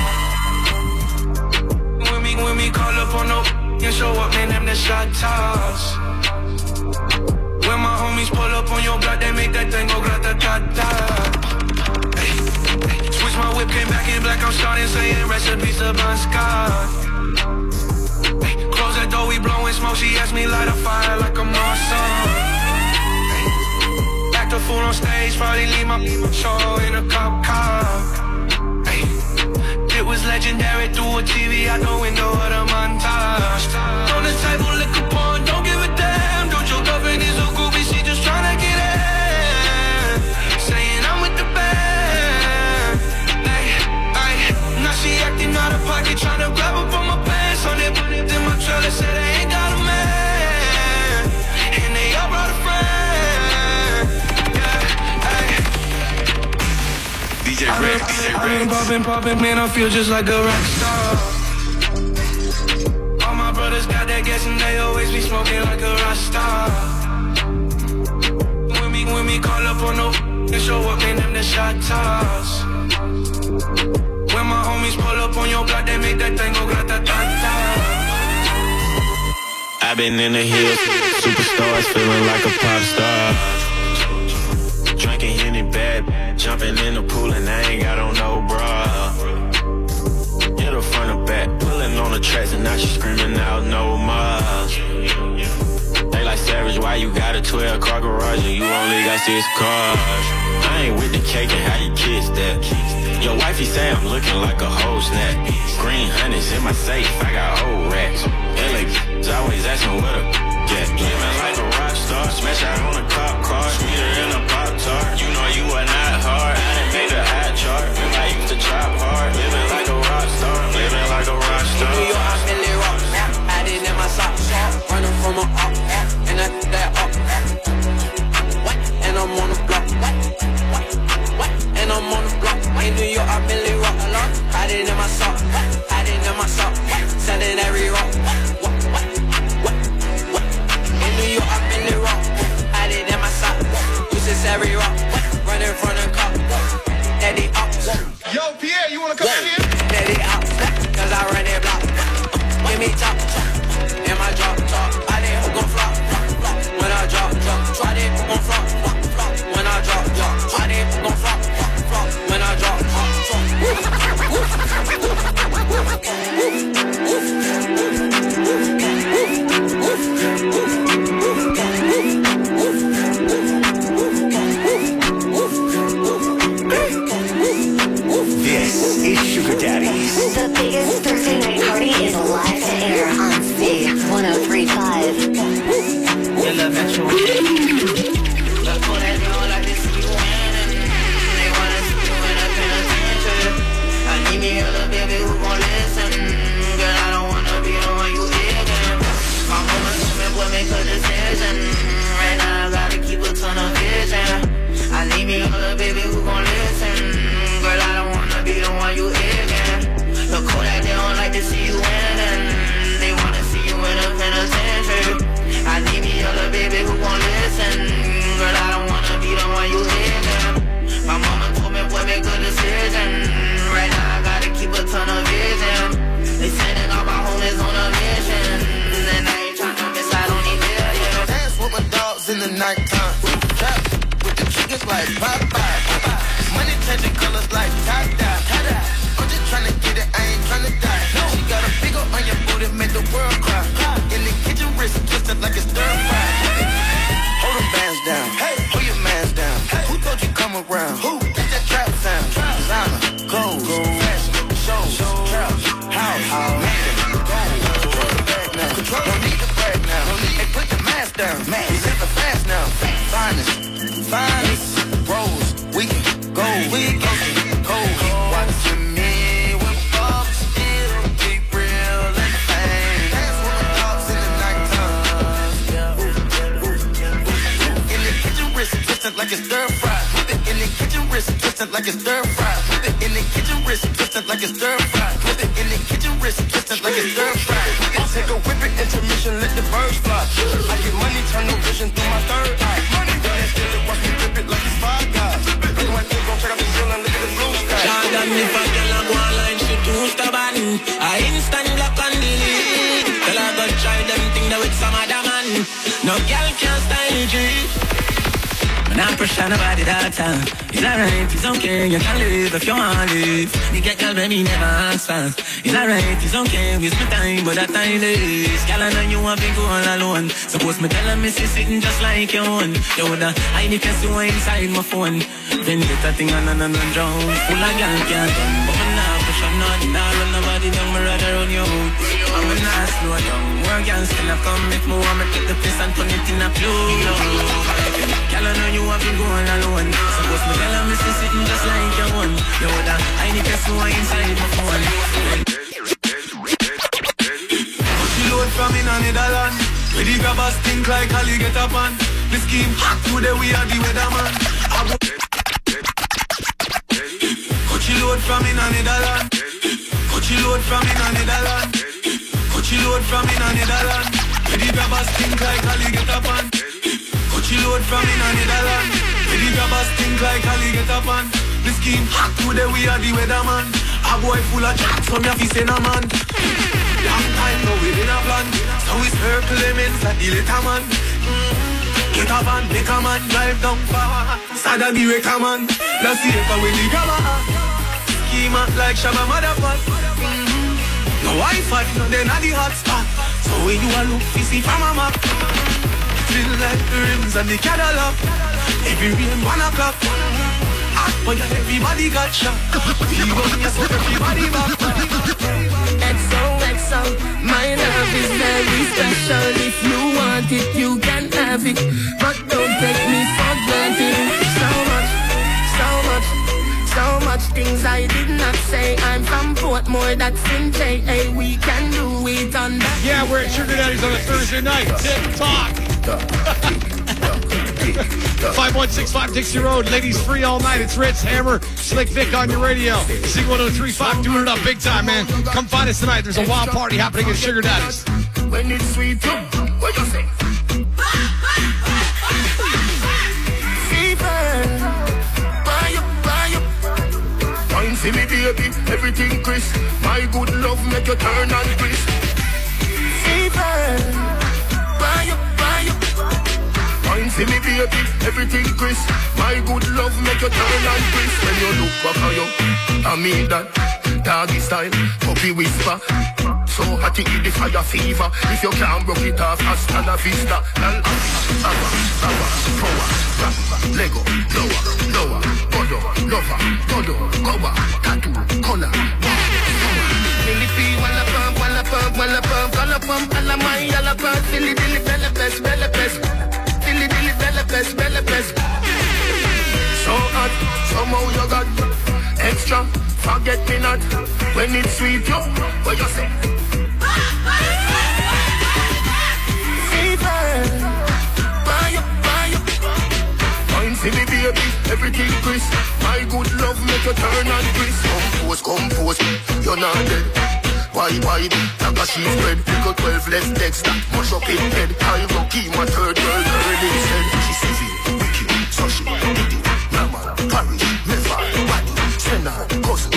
When me call up on no and show up, man, them the shot toss. Homies pull up on your block, they make that thing go grata ta ta. Switch my whip, came back in black, I'm starting saying recipes Bon Scott. Hey, close that door, we blowing smoke. She asked me light a fire like a Marsan. Hey, act a fool on stage, probably leave my show in a cop car. It was legendary through a TV out the window of the montage. On the table, liquor porn, been popping, popping, man, I feel just like a rock star. All my brothers got that gas and they always be smoking like a rock star. When me, when me call up on no and show up, man, them the shot toss. When my homies pull up on your block, they make that thing go grata ta. I've been in the hills, superstars feeling like a pop star. Drinking money bad. Jumping in the pool and I ain't got on no bra. Get her front or back, pulling on the tracks and now she screaming out no more. They like savage, why you got a 12 car garage and you only got six cars? I ain't with the cake and how you kiss that. Your wifey say I'm looking like a whole snack. Green honey's in my safe, I got old racks. LA always asking what a get. Living like a rock star, smash out on a cop car, sweeter than a pop tart. You know you are not hard, I done made a high chart. Remember I used to chop hard, living like a rock star, living like a rock star. New York, I'm Billy Rock. I did in my socks. Running from a up. And I that up. And I'm on the block. And I'm on the block. In New York, I'm Billy Rock. I did in my sock. I did in my sock. Selling every rock. Every rock. Running from the cop. Daddy up. Yo, Pierre, you wanna come in here? Daddy. Cause I run that block. Give me top. The nighttime. Trap with the chickens like Popeye. Money changing colors like tie-dye. Wrist like it's stir fry. Whip it in the kitchen, wrist twisted like it's stir fry. Whip it in the kitchen, wrist twisted like it's stir fry. I'll take a whip it intermission, let the birds fly. I get money, turn no vision through my third eye. Money, it, still it, watch me flip it like it's five guys. Look at my thing, gon' check out the ceiling, look at the blue sky. Jordan, if a girl a go online, she too stubborn. I instant I'm pushing nobody that time. It's alright, it's okay, you can live if you want to live. Get girl, baby, never ask fast. It's alright, it's okay, waste my time, but that time is. Girl, I know you want to go all alone. Suppose me tell her, miss you sitting just like your own. You woulda hide the case inside my phone. Then get that thing oh, on and on and drown. Full of girl can't done, but me nah push on none. Nah run nobody down, me rather you out. I'm a nah slow down. More girls still have come, if me want me take the piss and turn it in a flow. Girl, I know you have been going alone. Suppose tell her, miss you sitting just like your own. You woulda hide the case inside my phone. She load from in a Netherlands. Where the grabbers think like Ali get up on. The scheme hot today we are the weatherman. I Cut she load from in a Netherlands. Cut she load from in a Netherlands. Cut she load from in a Netherlands. Where the grabbers think like Ali get up on. She load from in a Netherlands. Where the grabbers think like Ali get up on. The scheme hot today we are the weatherman. A boy full of so me have to say no man. Long time now we in a plan So we circle them inside the little man. Get a van, make a man drive down far. Sada be recommend. La safe when the grabber. Schema like Shabba motherfuck. Mm-hmm. No Wi-Fi, no then at the hot spot. So when you a look, you see from a map. Feel like the rims and the Cadillac. Every rain one o'clock. Hot but everybody got shot. We run yes, so everybody back. XO, XO, my love is very special. If you want it, you can have it. But don't take me for granted. So much, so much, so much things I did not say. I'm from Portmore, that's in JA. We can do it on that. Yeah, we're at Sugar Daddy's on a Thursday night. Tick tock. 5165 Dixie Road. Ladies free all night. It's Ritz, Hammer, Slick Vic on your radio. Z1035 doing it up big time, man. Come find us tonight. There's a wild party happening at Sugar Daddy's. When it's sweet, what you say? For me, baby, everything crisp. My good love make you turn and crisp. Fever, For me, baby, everything crisp. My good love make you turn and crisp. When you look back at you, I mean that. Doggy style, puppy whisper. So hot it the fire fever. If you can't broke it off, hasta la vista. Lal, ava, ava, power, ramba, lego, lower, lower, godo, lover, godo, goba, tattoo, color, Philippi, walla pump, walla pump, walla pump, walla pump, alla mai, alla pump, silly dilly, bella pest, bella pest, dilly pest, bella pest. So hot, somehow you got extra, forget me not. When it's sweet, yo, what you say? Fever, buy up, buy up. Wine for me, baby, everything crisp. My good love make you turn and crisp. Compose, compose, you're not dead. Why, why, like a sheep bread Pickle 12 left legs, that. Mush up in head. I rocky, my third girl, girl instead She severe, wicked, so she did it. Normal, parish, never, body Send her, cousin,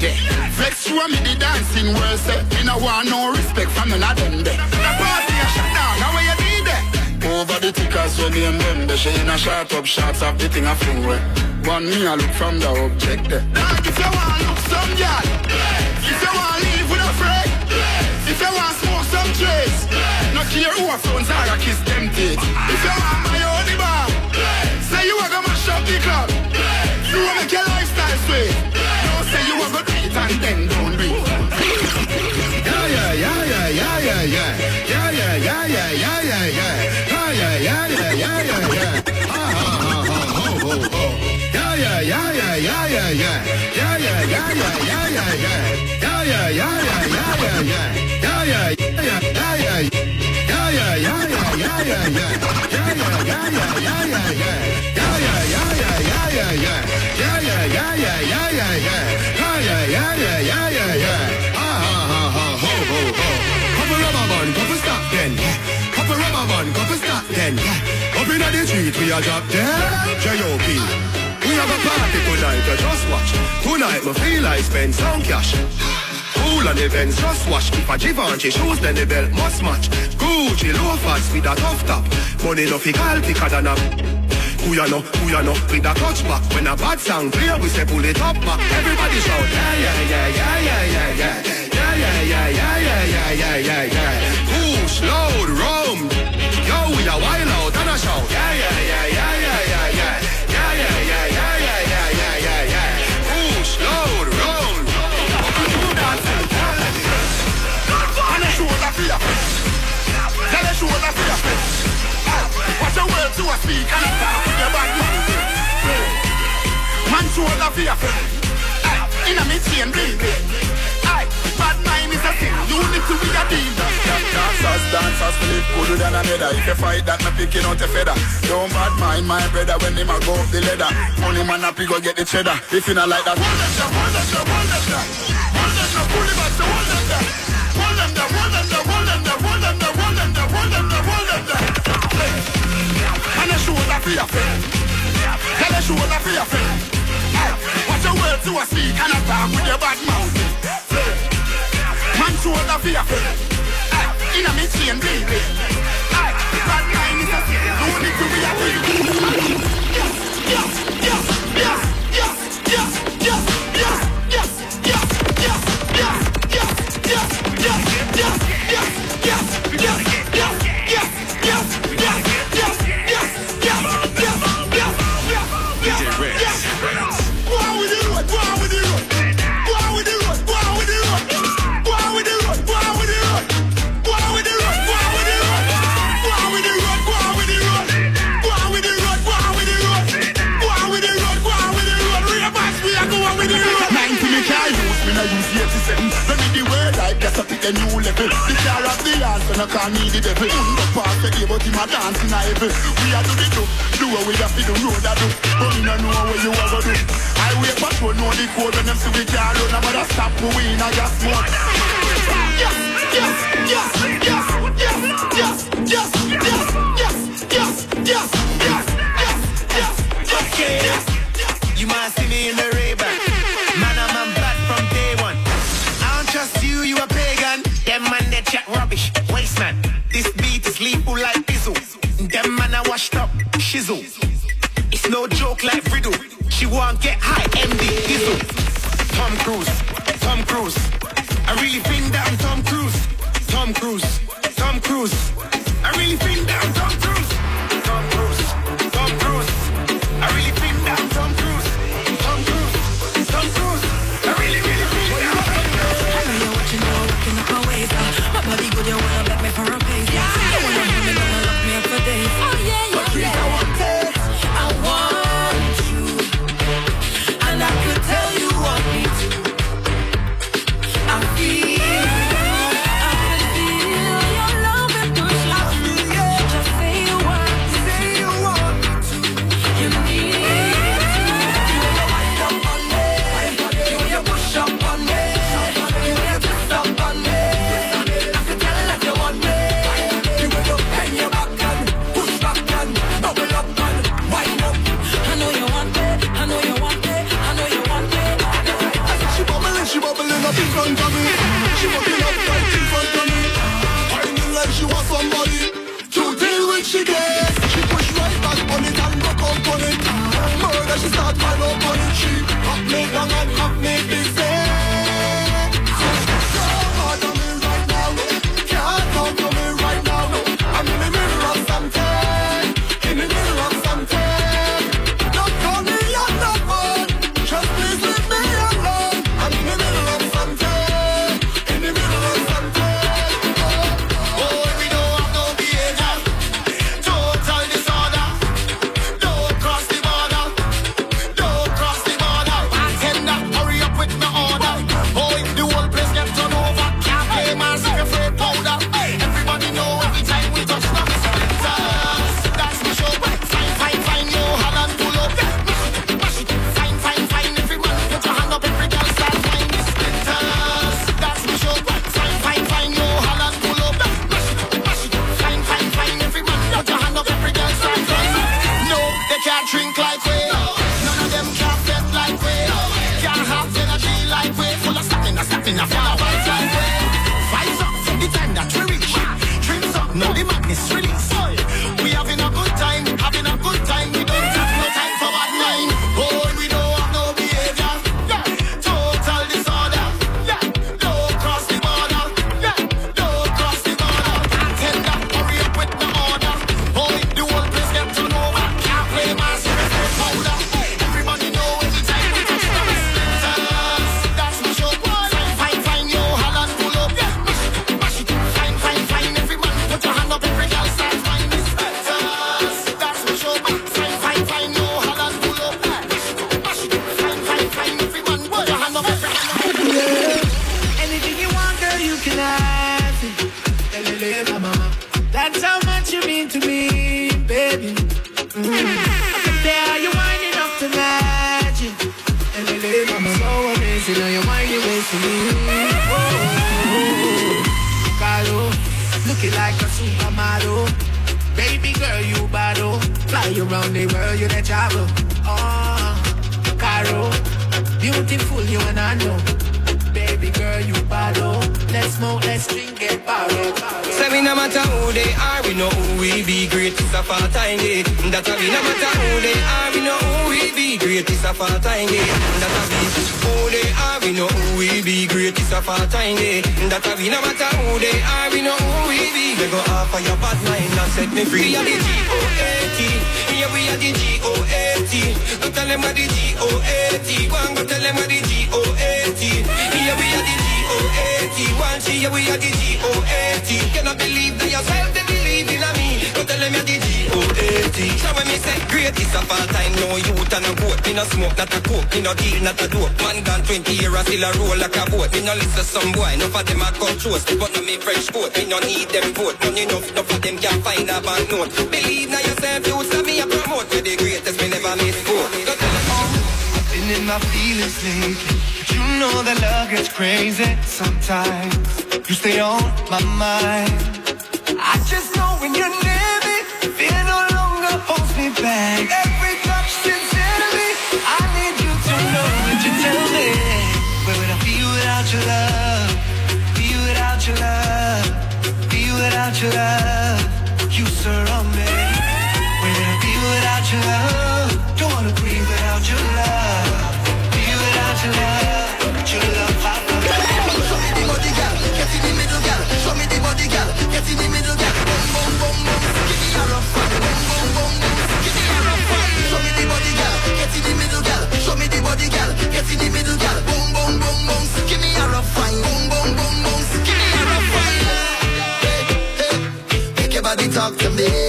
there. You and me the dancing world say. Me no want no respect from none of them there. The party a shut down, now where you need it? Over the tickers when name them They say in a shot up shots of the thing a fling way One me a look from the object there Dog if you want look some girl If you want leave with a friend If you want smoke some trace No care who a phones are a kiss them teeth. If you want my own bar Say you a go mash up the club You want a make your lifestyle sweet say you a go it and then don't do it Yeah yeah yeah yeah yeah yeah yeah Yeah yeah yeah yeah yeah yeah yeah yeah, yeah, yeah, yeah, yeah, yeah. Ha, ha, ha, ha, ho, ho, ho. Yeah, yeah, yeah, yeah, yeah, yeah, yeah. Yeah, yeah, yeah, yeah, yeah, yeah, yeah. Yeah, yeah, yeah, yeah, yeah, yeah, yeah. Yeah, yeah, yeah, yeah, yeah, yeah. Yeah, yeah, yeah, yeah, yeah, yeah, yeah. Yeah, yeah, yeah, yeah, yeah, yeah, yeah. Yeah, yeah, yeah, yeah, yeah, yeah, yeah. Yeah, yeah, yeah, yeah, yeah, yeah, yeah. Ah, yeah, Couple couple stop then. Up in the street, we are drop dead. J.O.P. We have a party tonight, uh, just watch. Tonight, me feel like spend some cash. Cool on the Benz, just watch. If a Givenchy shoes, then the belt must match. Gucci loafers with a tough top. Money no fi call thicker than a who ya know, who ya know, with a touchback When a bad song play, we say pull it up back Everybody shout, yeah, yeah, yeah, yeah, yeah, yeah, yeah Yeah, yeah, yeah, yeah, yeah, yeah, yeah, yeah, yeah Push, load, rum speak and a talk with your bad man. Man shoulder for your friend. Aye, In a mid chain bleeding. Aye, bad mind is a sin. You need to be a dealer. Dancers, dancers, flip cooler than another. If you fight that, me picking out a feather. Don't bad mind my brother when him a go up the ladder. Only man happy go get the cheddar. If you not like that, Hold them there, hold them there, hold them there. Hold them there, pull it back, so hold them there. fear fit. Tell a show no fear fit. Watch your words you a speak and a talk with your bad mouth. Man show no fear fit. Inna me chain baby. Bad mind is a no need to be a Yes, yes. Guess I pick a new level The car of the answer, no call me the devil Mundo pass the day, but him a dance in a heaven We a do the do, do what we have to do, road a do But me no know what you ever do I wait patrol know the code when them see we can't run Nobody stop we we in a gas mode Yes, yes, yes, yes, yes, yes, yes, yes, yes, yes, yes, yes, yes, yes, Okay. You might see me in the Ray-Ban. Get high, MD, Dizzle. Tom Cruise, need them vote. None enough, enough of them can find a banknote. Believe now yourself, you stop me, I promote. You're the greatest, me never miss vote. I've been in my feelings lately. But you know that love gets crazy sometimes. You stay on my mind talk to me.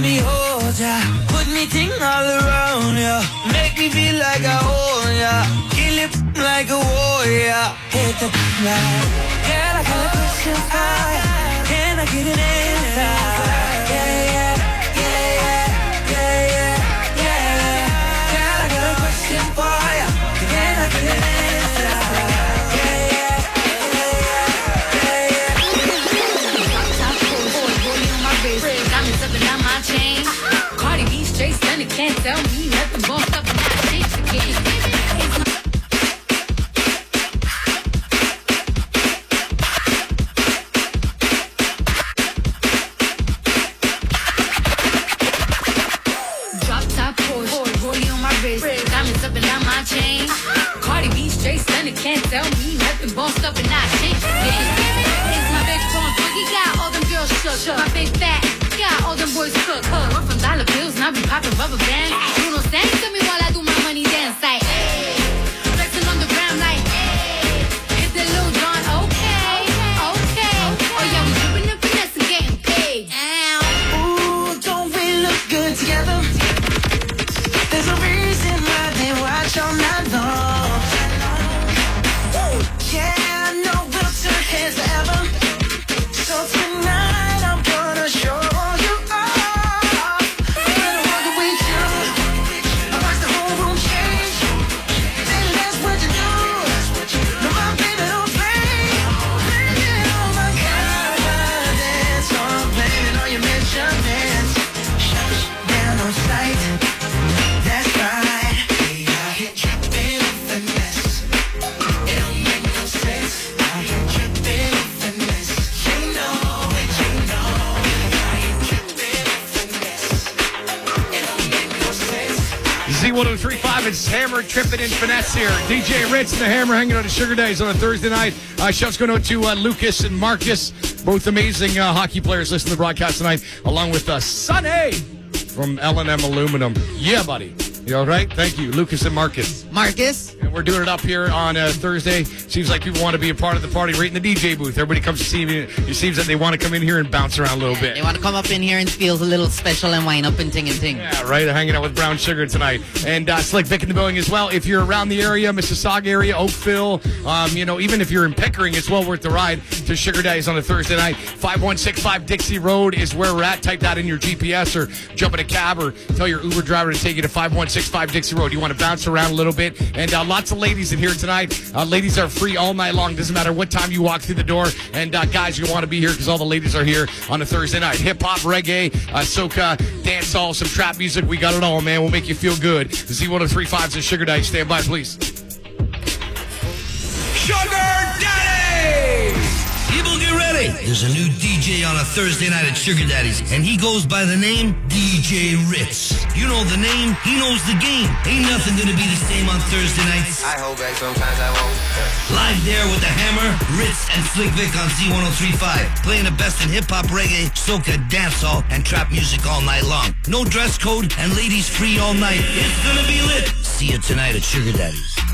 Let me hold ya. Put me ting all around ya. Make me feel like I own ya. Kill it like a warrior. Hit the line. Girl, I got a question for ya. Can I get an answer? Yeah, yeah, yeah, yeah, yeah. Girl, I got a question for ya. Can I get an answer? Down. Cardi B straight stunning, can't tell me nothing. Bossed up and I change the DJ Ritz and the Hammer hanging out at Sugar Days on a Thursday night. Uh, shouts going out to uh, Lucas and Marcus, both amazing uh, hockey players listening to the broadcast tonight, along with uh, Sonny from L&M Aluminum. Yeah, buddy. You all right? Thank you, Lucas and Marcus. Marcus. And we're doing it up here on uh, Thursday. Seems like people want to be a part of the party right in the DJ booth. Everybody comes to see me. It seems that they want to come in here and bounce around a little bit. They want to come up in here and feel a little special and wind up and ting and ting. Yeah, right. Hanging out with Brown Sugar tonight, and uh, Slick Vic in the building as well. If you're around the area, Mississauga area, Oakville, um, you know, even if you're in Pickering, it's well worth the ride to Sugar Days on a Thursday night. Five one six five Dixie Road is where we're at. Type that in your GPS or jump in a cab or tell your Uber driver to take you to five one six five Dixie Road. You want to bounce around a little bit, and uh, lots of ladies in here tonight. Uh, ladies are free all night long. Doesn't matter what time you walk through the door. And uh, guys, you want to be here because all the ladies are here on a Thursday night. Hip hop, reggae, uh, soca, dance hall, some trap music. We got it all, man. We'll make you feel good. Z1035's and Sugar Dice. Stand by, please. Sugar! Ready. There's a new DJ on a Thursday night at Sugar Daddy's, and he goes by the name DJ Ritz. You know the name, he knows the game. Ain't nothing gonna be the same on Thursday nights. I hold back sometimes I won't. Live there with the Hammer, Ritz, and Slick Vic on Z1035. Playing the best in hip hop, reggae, soca, dancehall, and trap music all night long. No dress code, and ladies free all night. It's gonna be lit. See you tonight at Sugar Daddy's.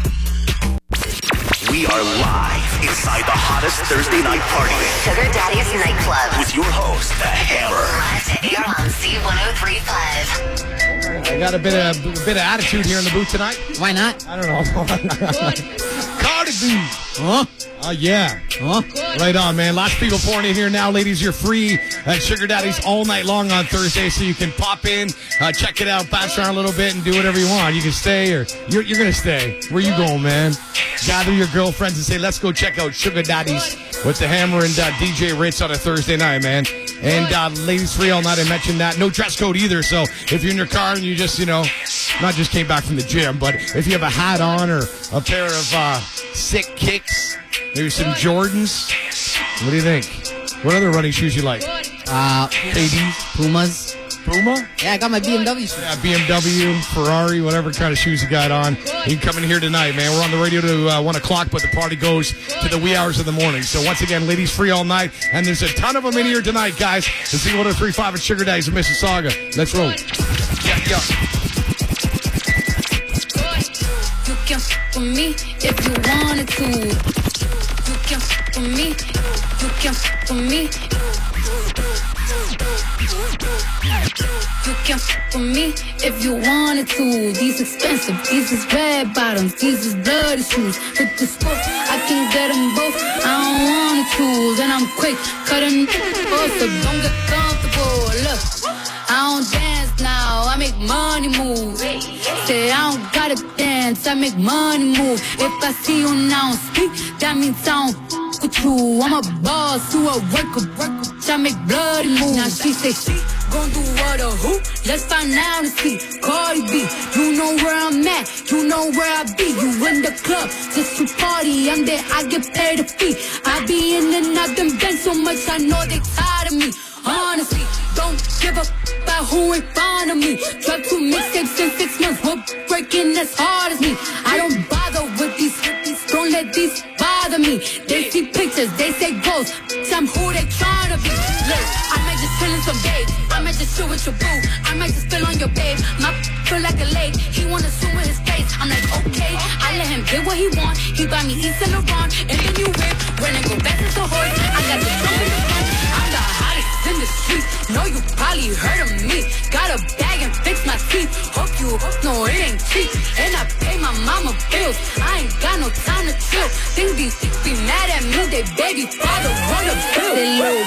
We are live inside the hottest Thursday night party Sugar Daddy's Nightclub. with your host, The Hammer. Live to air on Z1035. I got a bit of a bit of attitude here in the booth tonight. Why not? I don't know. Huh? Oh, yeah. Huh? Right on, man. Lots of people pouring in here now. Ladies, you're free at Sugar Daddy's all night long on Thursday, so you can pop in, uh, check it out, bounce around a little bit, and do whatever you want. You can stay or you're, you're going to stay. Where you going, man? Gather your girlfriends and say, let's go check out Sugar Daddy's with the Hammer and uh, DJ Ritz on a Thursday night, man. And uh, ladies free all night. I mentioned that. No dress code either. So if you're in your car and you just, you know, not just came back from the gym, but if you have a hat on or a pair of uh, sick kicks, maybe some Jordans. What do you think? What other running shoes you like? Uh, KDs? Pumas. Puma? Yeah, I got my BMW shoes. Yeah, BMW, Ferrari, whatever kind of shoes you got on. You can come in here tonight, man. We're on the radio to uh, 1 o'clock, but the party goes to the wee hours of the morning. So once again, ladies free all night. And there's a ton of them in here tonight, guys. The Z1035 at Sugar Days in Mississauga. Let's roll. Yeah, yeah. Can f with me if you wanted to. You can fuck with me. You can fuck with me. You can fuck with me if you wanted to. These expensive, these is red bottoms, these is bloody shoes. With the score, I can get them both. I don't wanna choose, and I'm quick cutting off, so don't get comfortable. Look, I don't dance now, I make money move. I don't gotta dance, I make money move. If I see you now speak, that means I don't with you. I'm a boss who a worker, worker. I make bloody moves. Now she say she gon' do what or who? Let's find out and see. Cardi B, you know where I'm at, you know where I be. You in the club just to party. I'm there, I get paid a fee. I be in and out them bands so much, I know they tired of me. Honestly, don't give a f- about who ain't fond of me. Drop two mixtapes in six months, we're breaking as hard as me. I don't bother with these, don't let these bother me. They see pictures, they say ghosts. I'm who they tryna be. Look, I might just chill in some babe. I might just chill with your boo. I might just spill on your babe. My feel like a lake. He wanna swim with his face. I'm like, okay. I let him get what he want. He buy me Yves Saint Laurent. And then you whip. When I go back to the horse. I got the trunk in the front. The in the streets. Know you probably heard of me. Got a bag and fix my teeth. Hope you know it ain't cheap. And I pay my mama bills. I ain't got no time to chill. Think these chicks be mad at me. They baby father run a bill.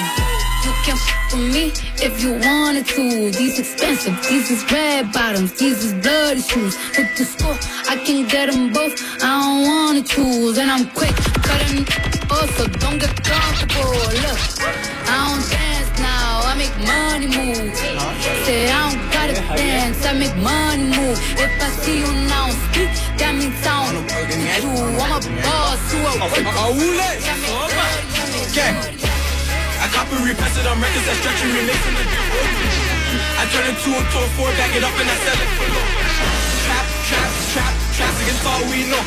You can f with me if you wanted to. These expensive, these is red bottoms, these is bloody shoes. With the score, I can get them both. I don't wanna choose, and I'm quick cutting off, so don't get comfortable. Look, I don't dance I make money move. Say I don't gotta dance, I make money move. If I see you now speak, that means I don't you. I'm a boss, you a Okay. I copy repress it on records that stretch and remix in the I turn it two into a four, back it up and I sell it for low. Trap, trap, trap, trap against all we know.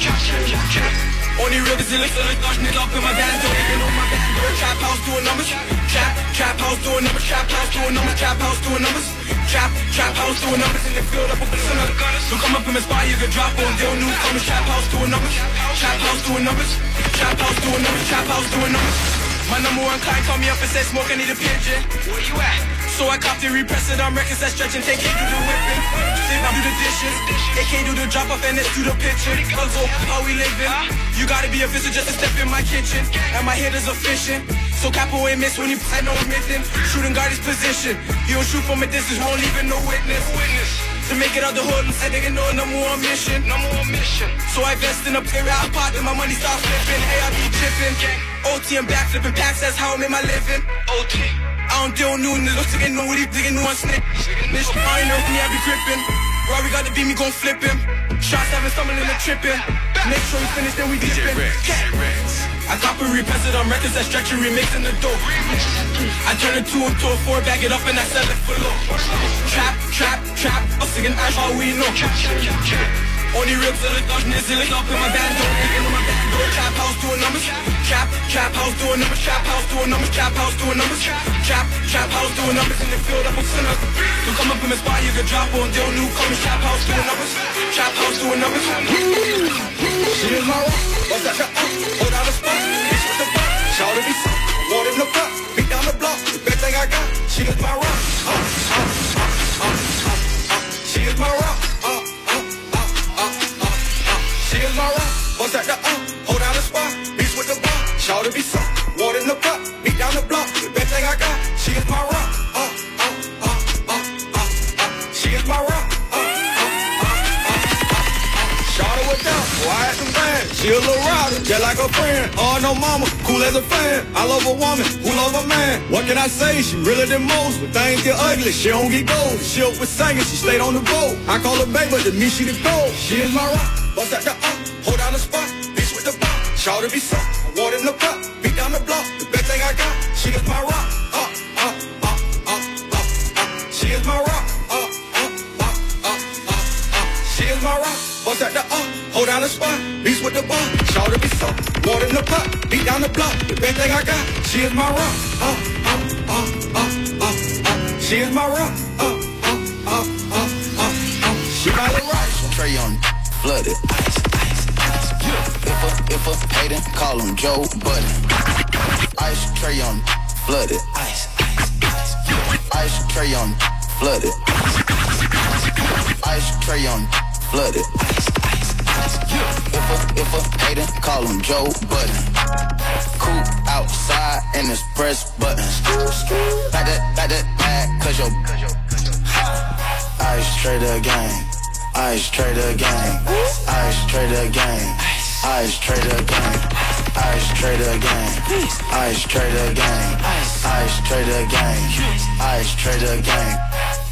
Only real is like Dutch nigga up in my band, don't even know my band. Trap house doing numbers, trap, trap house doing numbers, trap house doing numbers, trap house doing numbers. Trap, trap house doing numbers in the field up with of the gunners. So come up in my spot, you can drop on deal new newcomers. Trap house doing numbers, trap house doing numbers, trap house doing numbers, trap house doing numbers. My number one client called me up and said, Smoke, I need a pigeon. Where you at? So I copped it, repress it on records that stretch and take it do the whipping. Sit down, do the dishes. They can't do the drop off and let's do the picture. Puzzle, how we living? You gotta be a visitor just to step in my kitchen. And my hitters are fishing. So Capo ain't miss when you I know missing. Shooting guard his position. He don't shoot from a distance, won't leave it no witness. To make it out the hood, said they can know number one mission. No more mission. So I invest in a period, I pot and my money start flipping. Hey, I be tripping. OT and back flipping packs, that's how I make my living. OT. I don't deal new niggas, chicken know what he digging new on snake. Bitch, I know me, I be gripping. Rory got the beat, me gon' flip him. Shots having stumbling and tripping. Make sure we finish, then we dipping. I copy repress it on records that stretch and remix in the dope. I turn it two into a four, back it up and I sell it for low. Trap, trap, trap, I'm singing ash all we know. Only real to the Dutch niggas up in my band, don't in my band, door. Trap house doing numbers. Trap, trap house doing numbers. Trap house doing numbers. Trap house doing numbers. Trap, trap house doing numbers in the field up with sinners. You come up in the spot, you can drop on deal newcomers. Trap house doing numbers. Trap house doing numbers. She is my rock. What's that? Hold out a spot. Bitch with the butt. Shout to be sick. Water in the pot. Beat down the block. Best thing I got. She is my rock. Uh, uh, She is my rock. What's that? The uh. Hold down the spot. Bitch with the butt. Shout to be sick. Water in the pot. Beat down the block. The best thing I got. She is my rock. Uh, uh, uh, uh, uh, uh. She is my rock. Uh, uh, uh, uh, uh, uh. Shout her with down. Quiet and bad. She a little rowdy, just like a friend. Oh, no mama, cool as a fan. I love a woman who love a man. What can I say? She realer than most. When things get ugly, she don't get gold. She up with singing, she stayed on the road. I call her baby, to me she the gold. She is my rock. Bust at the up, hold down the spot. Bitch with the bop. Shout be suck. Water in the pot. Beat down the block. The best thing I got. She is my rock. Uh, uh, uh, uh, uh, uh. She is my rock. Uh, uh, uh, uh, uh, uh. She is my rock. Bust at the up, hold down the spot. Beast with the bar, shout be so. Water in the pot, beat down the block. The best thing I got, she is my rock. Uh, uh, uh, uh, uh, uh. She is my rock. Uh, uh, uh, uh, uh, uh. She my rock. Trey on flooded. Ice. If a, if a hater, call him Joe Budden. Ice tray on flooded. Ice, ice, ice. Ice tray on flooded. Ice tray on flooded. If a, if a hater, call him Joe Budden. Cool outside and it's press buttons. Back that, back that, back, cause your Ice trader gang. Ice trader gang. Ice trader gang. Ice trader gang. Ice trader gang. Ice trader gang. Ice trader gang. Ice trader gang.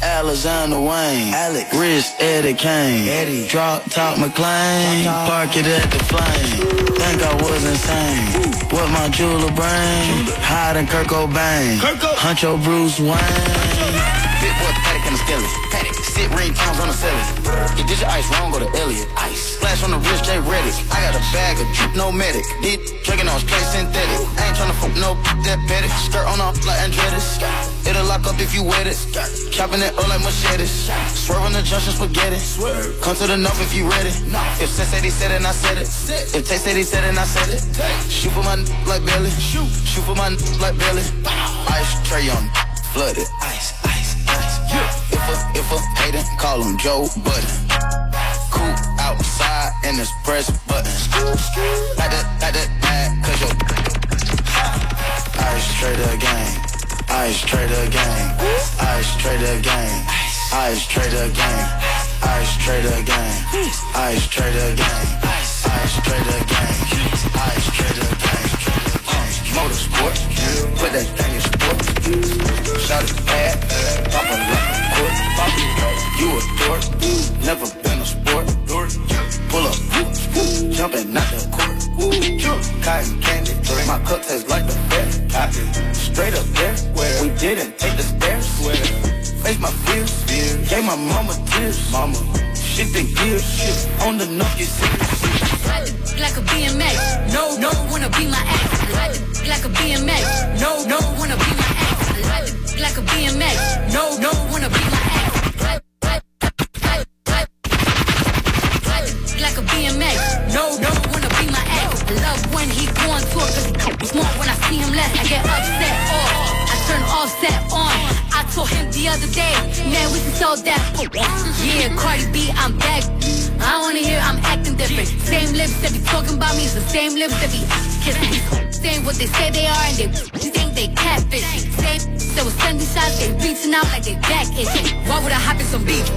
Alexander Wang. Alex. Rich Eddie Kane. Eddie. Drop top McLean. Park it at the flame. Think I was insane. What my jeweler brain? Hiding Kurt Cobain. Hunt your Bruce Wayne. Big boy Patek and the skelly. Patek. Sit ring pounds on the celly. You did your ice wrong, go to Elliot. Ice. Splash on the wrist, J Reddick. I got a bag of drip, no medic. Did drinking on straight synthetic. I ain't tryna fuck no that petty. Skirt on off like Andretti's. It'll lock up if you wet it. Chopping it up like machetes. Swerve on the junction spaghetti. Come to the north if you ready. If Sen said he said it, I said it. If Tay said he said it, I said it. Shoot for my n- like. Shoot. Shoot for my n- like Billy. Ice tray on flooded. Ice, ice, ice. If a, if a hater, call him Joe Budden. Cool outside and it's press buttons. Like that, like that, like, cause your Ice trader gang. Hmm. Ice trader gang. Ice trader gang. Ice trader gang. Ice trader gang. Ice trader gang. Ice trader gang. Ice trader gang. Motorsport. Put that thing in sport. Shot it bad. Pop a like a court. Pop it. You a dork. Never been a sport. Pull up. Jumping out the court. Cotton candy. Drink my cup tastes like the fair. Straight up there. We didn't take the stairs. Face my fears. Gave my mama tears. Mama. Shit the gears. On the knock, you like a BMX. No, no, wanna be my ex. Ride the dick like a BMX. No, no, wanna be my ex. The like a BMX. No, no, wanna be my ex. I love when he go on tour cause he smart when I see him less. I get upset off. I turn offset on. I told him the other day, man, we can sell that. Yeah, Cardi B, I'm back. I wanna hear I'm acting different. Same lips that be talking about me is the same lips that be kissing what they say they are and they think they catfish. Same that was sending shots, they reaching out like they back itching. Why would I hop in some beef?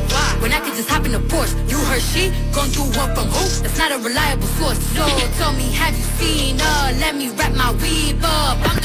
When I could just hop in a Porsche. You heard she gon' do one from who? That's not a reliable source. So tell me, have you seen her? Let me wrap my weave up. I'm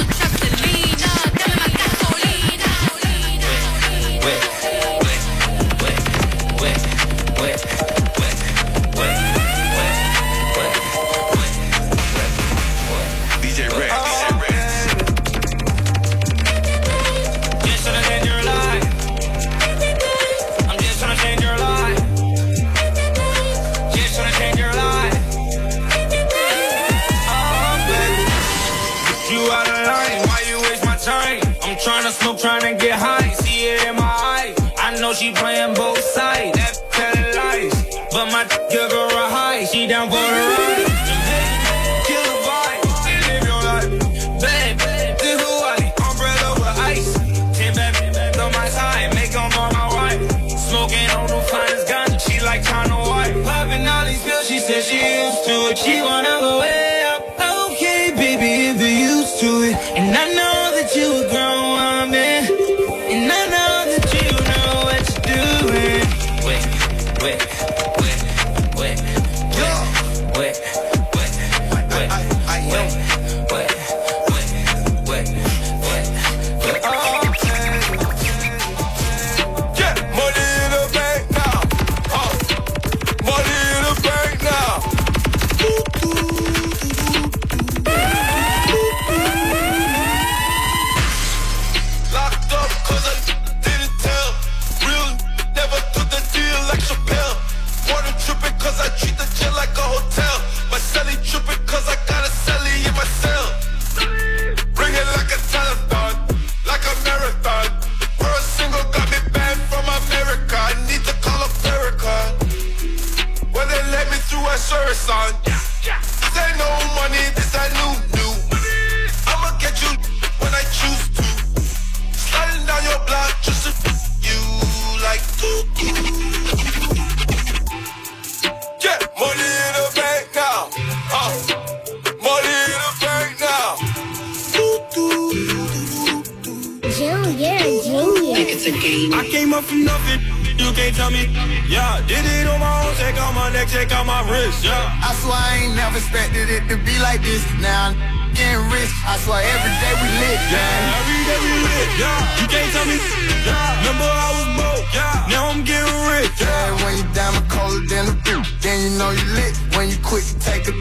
like this. Now I'm getting rich. I swear every day we lit. Yeah, every day we lit. Yeah, you can't tell me. Yeah, remember I was broke. Yeah, now I'm getting rich. Yeah, when you diamond colder than a boot, then you know you lit. When you quit, you take a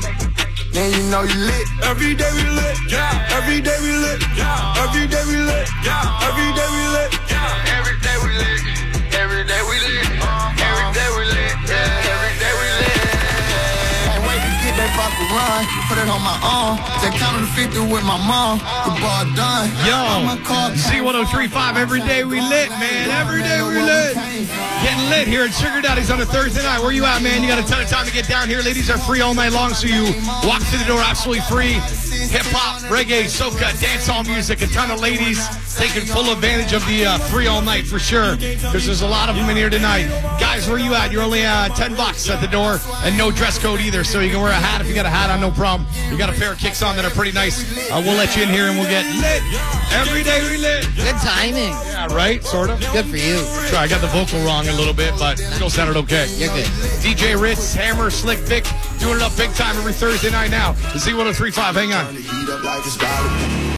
then you know you lit. Every day we lit. Yeah, every day we lit. On arm. Counting the 50 with my mom. The bar done. Yo, Z1035 every day we lit, man. Every day we lit. Getting lit here at Sugar Daddy's on a Thursday night. Where you at, man? You got a ton of time to get down here. Ladies are free all night long, so you walk through the door absolutely free. Hip hop, reggae, soca, dancehall music, a ton of ladies taking full advantage of the uh, free all night for sure. Because there's a lot of them in here tonight. Guys, where you at? You're only uh, 10 bucks at the door and no dress code either, so you can wear a hat if you got a hat on, no problem. You got a pair of kicks on that are pretty nice. Uh, we'll let you in here and we'll get lit. Every day we lit. Good timing. Yeah, right? Sort of. Good for you. Sure, I got the vocal wrong a little bit, but still sounded okay. You're good. DJ Ritz, Hammer, Slick Vic, doing it up big time every Thursday night now. The Z1035, hang on.